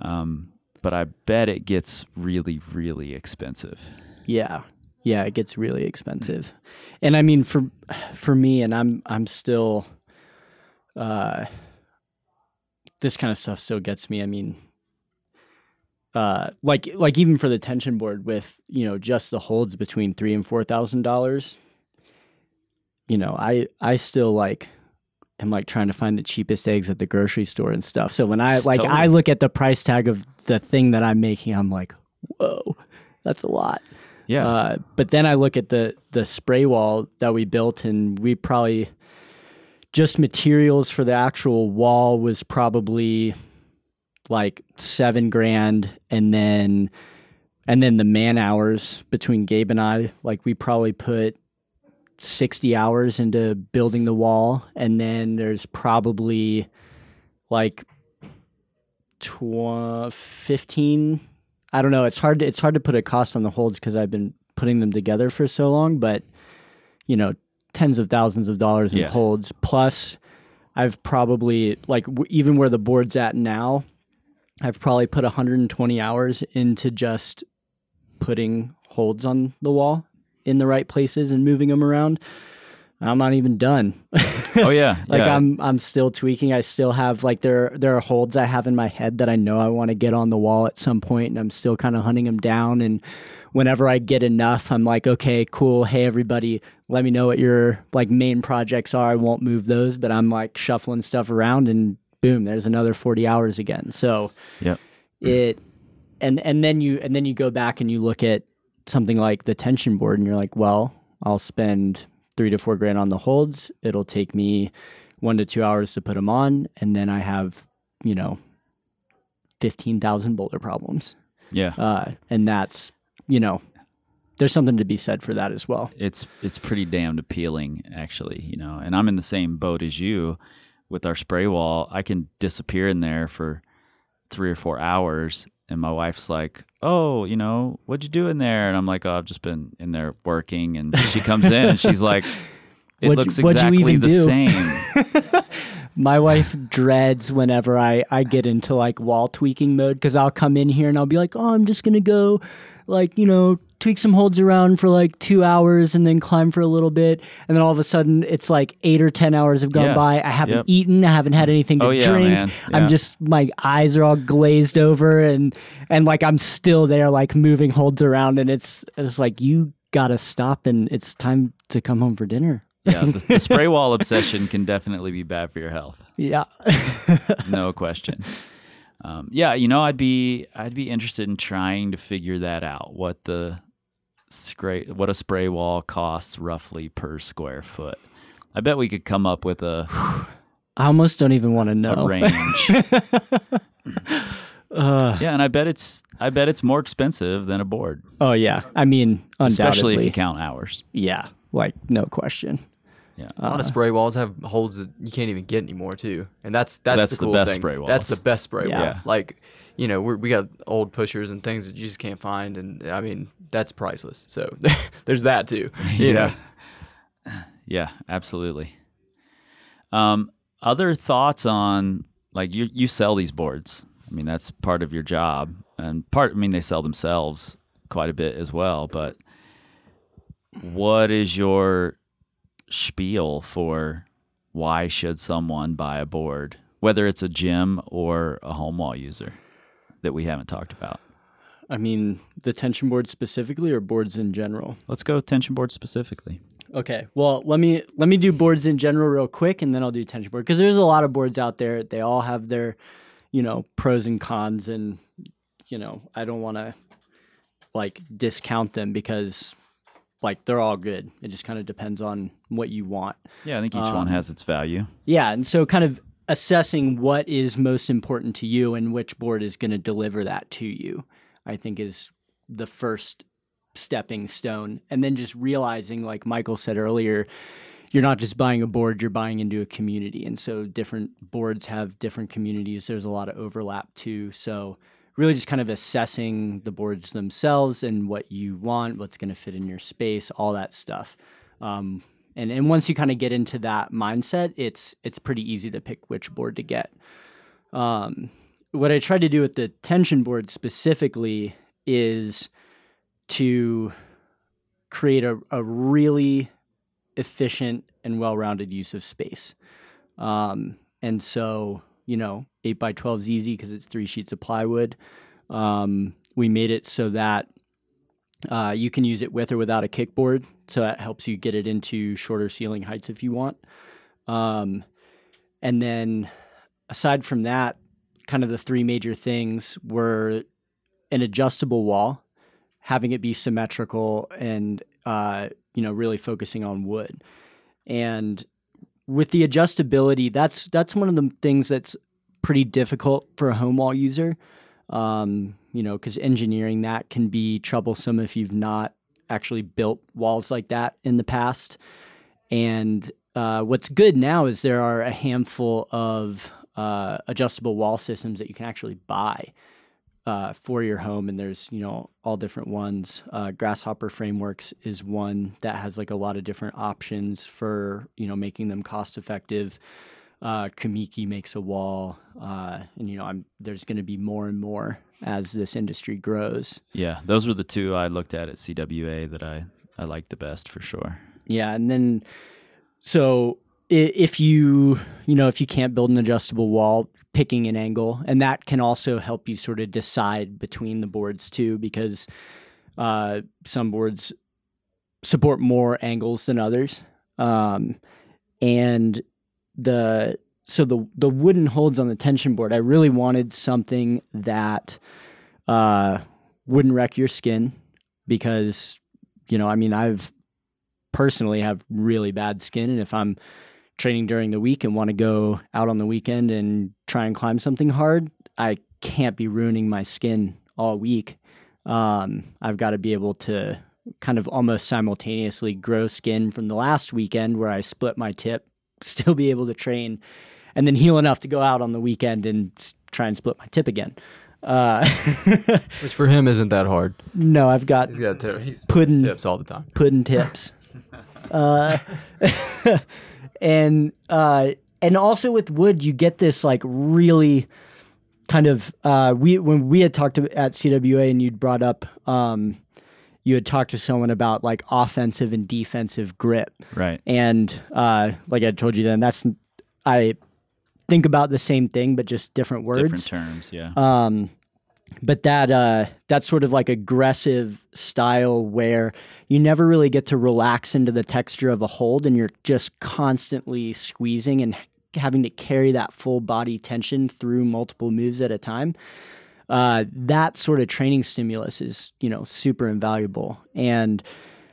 Um, but I bet it gets really really expensive. Yeah. Yeah, it gets really expensive. And I mean for for me and I'm I'm still uh this kind of stuff still gets me. I mean uh like like even for the tension board with, you know, just the holds between 3 and 4000 dollars. You know, I I still like am like trying to find the cheapest eggs at the grocery store and stuff. So when I It's like I look at the price tag of the thing that I'm making, I'm like, "Whoa, that's a lot." Yeah. Uh, but then I look at the the spray wall that we built, and we probably just materials for the actual wall was probably like seven grand, and then and then the man hours between Gabe and I, like we probably put sixty hours into building the wall, and then there's probably like tw- 15 I don't know. It's hard to it's hard to put a cost on the holds because I've been putting them together for so long, but you know, tens of thousands of dollars in Yeah. holds. Plus, I've probably like w- even where the board's at now, I've probably put 120 hours into just putting holds on the wall in the right places and moving them around. I'm not even done. oh yeah. like yeah. I'm I'm still tweaking. I still have like there there are holds I have in my head that I know I want to get on the wall at some point and I'm still kind of hunting them down and whenever I get enough I'm like okay, cool. Hey everybody, let me know what your like main projects are. I won't move those, but I'm like shuffling stuff around and boom, there's another 40 hours again. So Yeah. it and and then you and then you go back and you look at something like the tension board and you're like, well, I'll spend three to four grand on the holds. It'll take me one to two hours to put them on, and then I have you know fifteen thousand boulder problems, yeah. uh, and that's you know there's something to be said for that as well. it's it's pretty damned appealing actually you know and i'm in the same boat as you with our spray wall i can disappear in there for three or four hours and my wife's like oh you know what'd you do in there? And i'm like oh i've just been in there working. And she comes in and she's like it What'd looks exactly the do?" same. My wife dreads whenever I, I get into like wall tweaking mode because I'll come in here and I'll be like, oh, I'm just gonna go, like you know, tweak some holds around for like two hours and then climb for a little bit, and then all of a sudden it's like eight or ten hours have gone Yeah. by. I haven't Yep. eaten, I haven't had anything to Oh, yeah, drink. man. I'm just my eyes are all glazed over and and like I'm still there like moving holds around and it's it's like you gotta stop and it's time to come home for dinner. yeah the, the spray wall obsession can definitely be bad for your health Yeah. no question. Um, yeah, you know, I'd be I'd be interested in trying to figure that out. What the spray what a spray wall costs roughly per square foot. I bet we could come up with a, I almost don't even want to a know. range. Uh, yeah, and I bet it's I bet it's more expensive than a board, oh yeah, I mean, undoubtedly, especially if you count hours. yeah, like no question. Yeah. A lot of spray walls have holes that you can't even get anymore too, and that's that's, That's the, the best thing. spray wall. That's the best spray Yeah. wall. Yeah. Like, you know, we're, we got old pushers and things that you just can't find, and I mean that's priceless. So there's that too. You know, Yeah, absolutely. Um, other thoughts on like you you sell these boards. I mean, that's part of your job, and part. I mean, they sell themselves quite a bit as well. But what is your spiel for why should someone buy a board, whether it's a gym or a home wall user that we haven't talked about? I mean, the tension board specifically, or boards in general. Let's go tension board specifically. Okay. Well, let me let me do boards in general real quick, and then I'll do tension board because there's a lot of boards out there. They all have their, you know, pros and cons, and you know, I don't want to like discount them because like they're all good. It just kind of depends on what you want. Yeah, I think each one Um, has its value. Yeah, and so kind of assessing what is most important to you and which board is going to deliver that to you, I think is the first stepping stone. And then just realizing, like Michael said earlier, you're not just buying a board, you're buying into a community. And so different boards have different communities. There's a lot of overlap too. So really just kind of assessing the boards themselves and what you want, what's going to fit in your space, all that stuff. Um, and and once you kind of get into that mindset, it's it's pretty easy to pick which board to get. Um, what I tried to do with the tension board specifically is to create a, a really efficient and well-rounded use of space. Um, and so, you know, eight by twelve is easy because it's three sheets of plywood. Um, we made it so that uh, you can use it with or without a kickboard, so that helps you get it into shorter ceiling heights if you want. Um, and then, aside from that, kind of the three major things were an adjustable wall, having it be symmetrical, and uh, you know, really focusing on wood. And with the adjustability, that's that's one of the things that's pretty difficult for a home wall user um, you know, because engineering that can be troublesome if you've not actually built walls like that in the past. And uh, what's good now is there are a handful of uh, adjustable wall systems that you can actually buy uh, for your home, and there's you know all different ones. Uh, Grasshopper Frameworks is one that has like a lot of different options for you know making them cost effective uh, Kamiki makes a wall, uh, and you know, I'm there's going to be more and more as this industry grows. Yeah, those were the two I looked at at CWA that I I liked the best for sure. Yeah, and then so if you you know if you can't build an adjustable wall, picking an angle, and that can also help you sort of decide between the boards too, because uh, some boards support more angles than others, um, and the so the the wooden holds on the tension board. I really wanted something that uh, wouldn't wreck your skin because you know I mean I've personally have really bad skin, and if I'm training during the week and want to go out on the weekend and try and climb something hard, I can't be ruining my skin all week. Um, I've got to be able to kind of almost simultaneously grow skin from the last weekend where I split my tip, still be able to train, and then heal enough to go out on the weekend and try and split my tip again. Uh, Which for him isn't that hard. no, I've got He's got ter- he's Pudding. tips all the time. pudding tips. uh, and uh, and also with wood, you get this like really kind of uh, we when we had talked to, at CWA and you'd brought up um, you had talked to someone about like offensive and defensive grip, Right. and uh, like I told you then, that's I think about the same thing but just different words. Different terms. Yeah. Um, but that uh, that's sort of like aggressive style where you never really get to relax into the texture of a hold, and you're just constantly squeezing and having to carry that full body tension through multiple moves at a time. Uh, that sort of training stimulus is you know super invaluable, and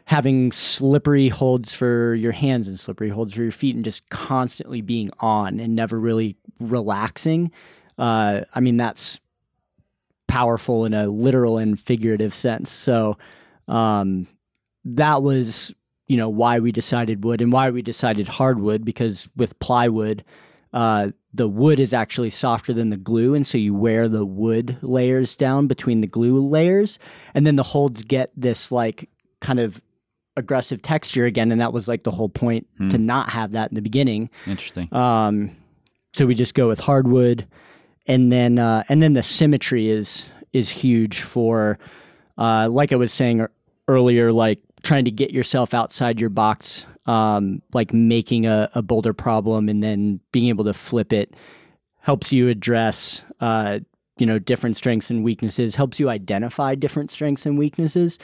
having slippery holds for your hands and slippery holds for your feet, and just constantly being on and never really relaxing. Uh, I mean that's powerful in a literal and figurative sense. So um, that was, you know, why we decided wood and why we decided hardwood because with plywood, uh, the wood is actually softer than the glue, and so you wear the wood layers down between the glue layers, and then the holds get this like kind of aggressive texture again, and that was like the whole point Hmm. to not have that in the beginning. Interesting. Um, so we just go with hardwood, and then uh, and then the symmetry is is huge for, uh, like I was saying earlier, like trying to get yourself outside your box, um, like making a, a boulder problem and then being able to flip it helps you address, uh, you know, different strengths and weaknesses, helps you identify different strengths and weaknesses.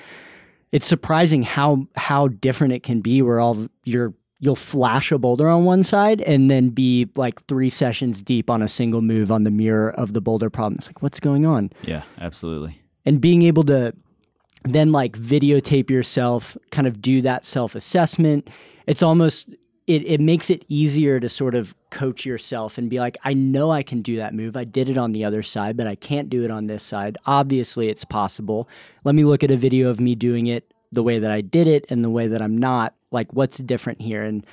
it's surprising how how different it can be where all your you'll flash a boulder on one side and then be like three sessions deep on a single move on the mirror of the boulder problem. It's like, what's going on? Yeah, absolutely. And being able to then like videotape yourself, kind of do that self assessment. It's almost it, it makes it easier to sort of coach yourself and be like, I know I can do that move. I did it on the other side, but I can't do it on this side. Obviously, it's possible. Let me look at a video of me doing it the way that I did it and the way that I'm not. Like, what's different here? And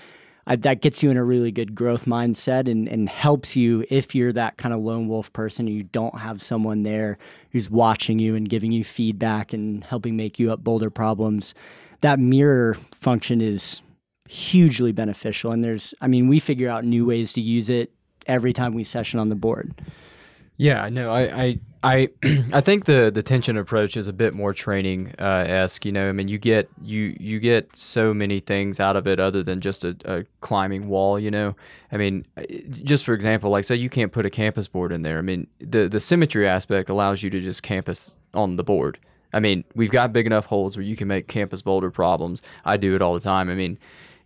I, that gets you in a really good growth mindset and, and helps you if you're that kind of lone wolf person and you don't have someone there who's watching you and giving you feedback and helping make you up boulder problems. That mirror function is hugely beneficial. And there's, I mean, we figure out new ways to use it every time we session on the board. Yeah, no, I, I, I, I think the the tension approach is a bit more training uh, esque. You know, I mean, you get you you get so many things out of it other than just a, a climbing wall. You know, I mean, just for example, like say you can't put a campus board in there. I mean, the the symmetry aspect allows you to just campus on the board. I mean, we've got big enough holes where you can make campus boulder problems. I do it all the time. I mean,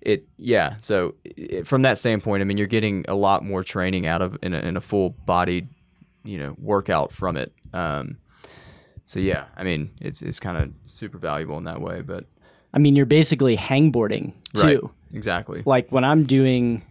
it yeah. So it, from that standpoint, I mean, you're getting a lot more training out of in a, in a full bodied you know workout from it. Um, so yeah, I mean it's it's kind of super valuable in that way. But I mean, you're basically hangboarding too. right, exactly. Like when I'm doing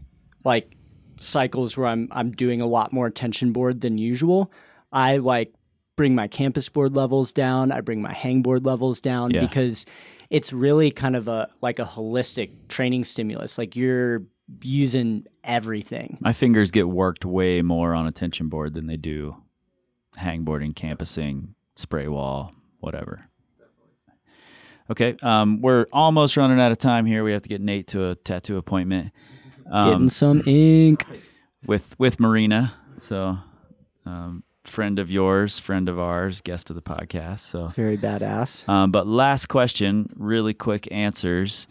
like cycles where I'm I'm doing a lot more tension board than usual, I like bring my campus board levels down, I bring my hangboard levels down Yeah. because it's really kind of a like a holistic training stimulus. Like you're using everything. My fingers get worked way more on a tension board than they do hangboarding, campusing, spray wall, whatever. Okay, um, we're almost running out of time here. We have to get Nate to a tattoo appointment Getting um, some ink. with with Marina. So, um, friend of yours, friend of ours, guest of the podcast. So, Very badass. Um, but last question, really quick answers.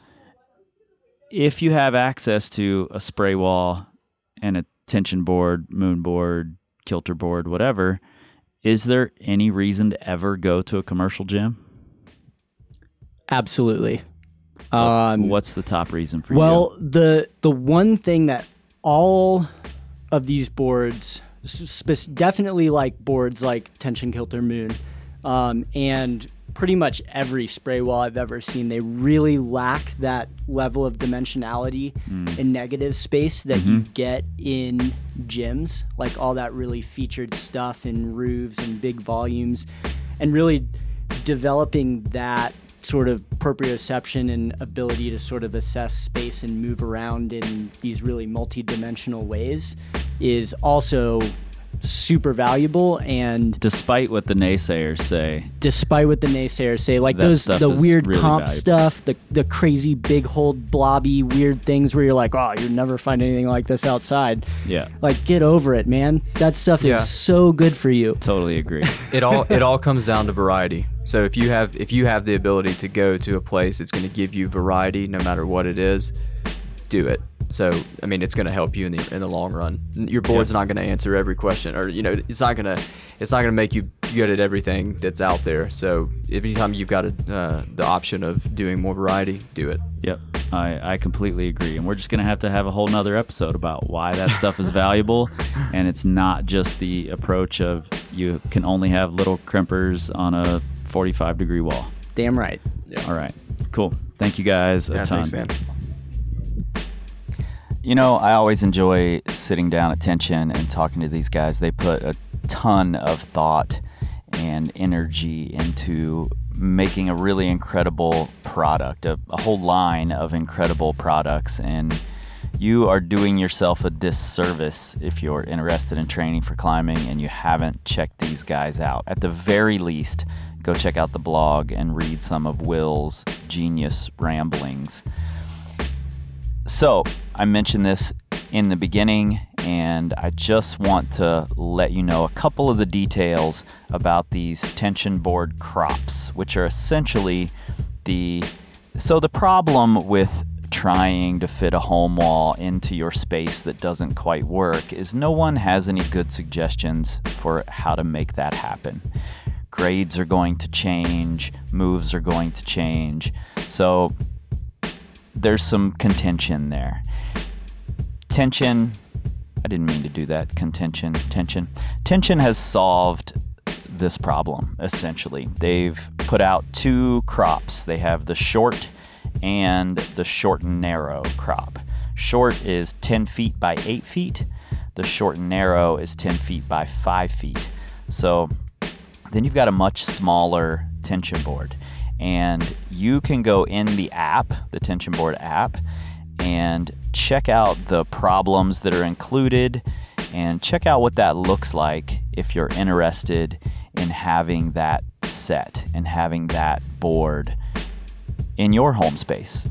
If you have access to a spray wall and a tension board, moon board, kilter board, whatever, is there any reason to ever go to a commercial gym? Absolutely. Um, What's the top reason for you? Well, the the one thing that all of these boards, spe- definitely like boards like Tension Kilter Moon, um, and pretty much every spray wall I've ever seen, they really lack that level of dimensionality and negative space that you get in gyms, like all that really featured stuff in roofs and big volumes, and really developing that sort of proprioception and ability to sort of assess space and move around in these really multi-dimensional ways is also super valuable and Despite what the naysayers say, despite what the naysayers say like those the weird really comp valuable. stuff the the crazy big hold blobby weird things where you're like oh you'd never find anything like this outside yeah, like get over it man that stuff Yeah. is so good for you totally agree. it all it all comes down to variety. So if you have if you have the ability to go to a place that's going to give you variety, no matter what it is, do it. So I mean, it's going to help you in the in the long run. Your board's not going to answer every question, or you know, it's not going to it's not going to make you good at everything that's out there. So if anytime you've got a, uh, the option of doing more variety, do it. Yep, I, I completely agree. And we're just going to have to have a whole nother episode about why that stuff is valuable. And it's not just the approach of you can only have little crimpers on a 45 degree wall. damn right Yeah. All right, cool. Thank you guys a Yeah, ton. thanks, man. You know, I always enjoy sitting down at Tension and talking to these guys. They put a ton of thought and energy into making a really incredible product, a, a whole line of incredible products. And you are doing yourself a disservice if you're interested in training for climbing and you haven't checked these guys out. At the very least, go check out the blog and read some of Will's genius ramblings. So, I mentioned this in the beginning, and I just want to let you know a couple of the details about these tension board crops, which are essentially the. So, the problem with trying to fit a home wall into your space that doesn't quite work is no one has any good suggestions for how to make that happen. grades are going to change, moves are going to change. So there's some contention there. Tension, I didn't mean to do that. Contention, tension. Tension has solved this problem essentially. They've put out two crops. They have the short and the short and narrow crop. Short is 10 feet by 8 feet. The short and narrow is 10 feet by 5 feet. So then you've got a much smaller tension board. And you can go in the app, the tension board app, and check out the problems that are included and check out what that looks like if you're interested in having that set and having that board in your home space.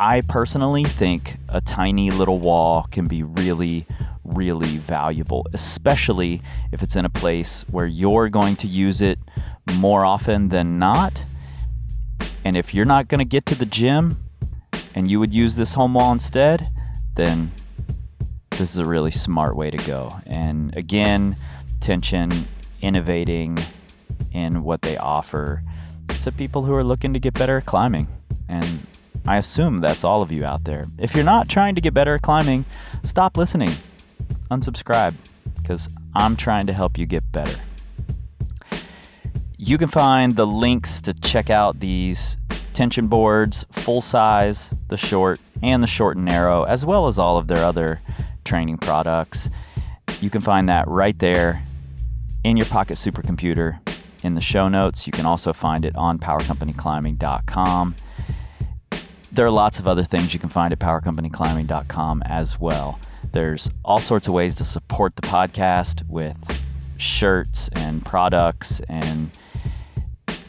I personally think a tiny little wall can be really, really valuable, especially if it's in a place where you're going to use it more often than not. And if you're not going to get to the gym and you would use this home wall instead, then this is a really smart way to go. And again, tension, innovating in what they offer to people who are looking to get better at climbing. And I assume that's all of you out there. If you're not trying to get better at climbing, stop listening. Unsubscribe because I'm trying to help you get better. You can find the links to check out these tension boards, full size, the short, and the short and narrow, as well as all of their other training products. You can find that right there in your pocket supercomputer in the show notes. You can also find it on powercompanyclimbing.com. There are lots of other things you can find at powercompanyclimbing.com as well. There's all sorts of ways to support the podcast with shirts and products and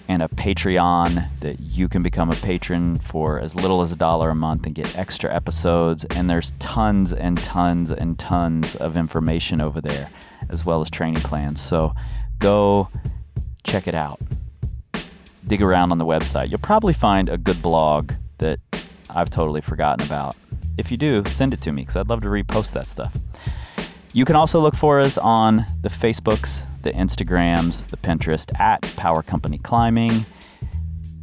and a Patreon that you can become a patron for as little as a dollar a month and get extra episodes. And there's tons and tons and tons of information over there, as well as training plans. So go check it out. Dig around on the website. You'll probably find a good blog that I've totally forgotten about. If you do, send it to me because I'd love to repost that stuff. You can also look for us on the Facebooks, the Instagrams, the Pinterest at Power Company Climbing.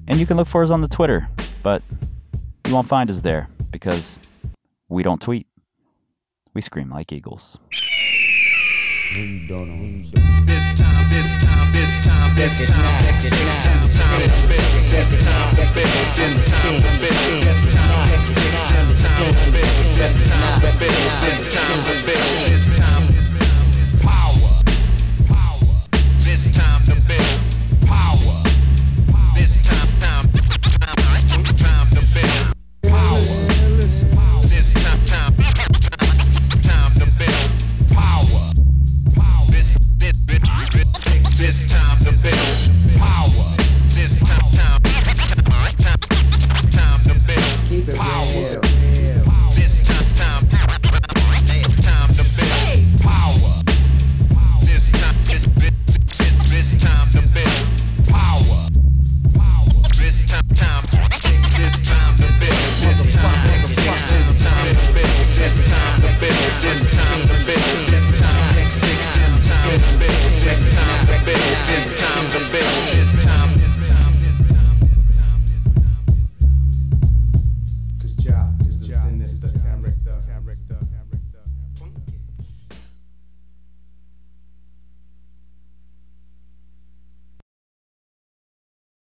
And you can look for us on the Twitter, but you won't find us there because we don't tweet. We scream like eagles. We don't know. We don't. This time, this time, this time, this time, this time, this time, this time, this time, this time, this time, this time, this time, this time, this time, this, time to build power. This time, time, time, time to build power. This time, time, time to build power. This time, this, this, this time to build power. This time, time, this time to build. This time, this time to build. This time to build. This time to build. This time to build. This time to build.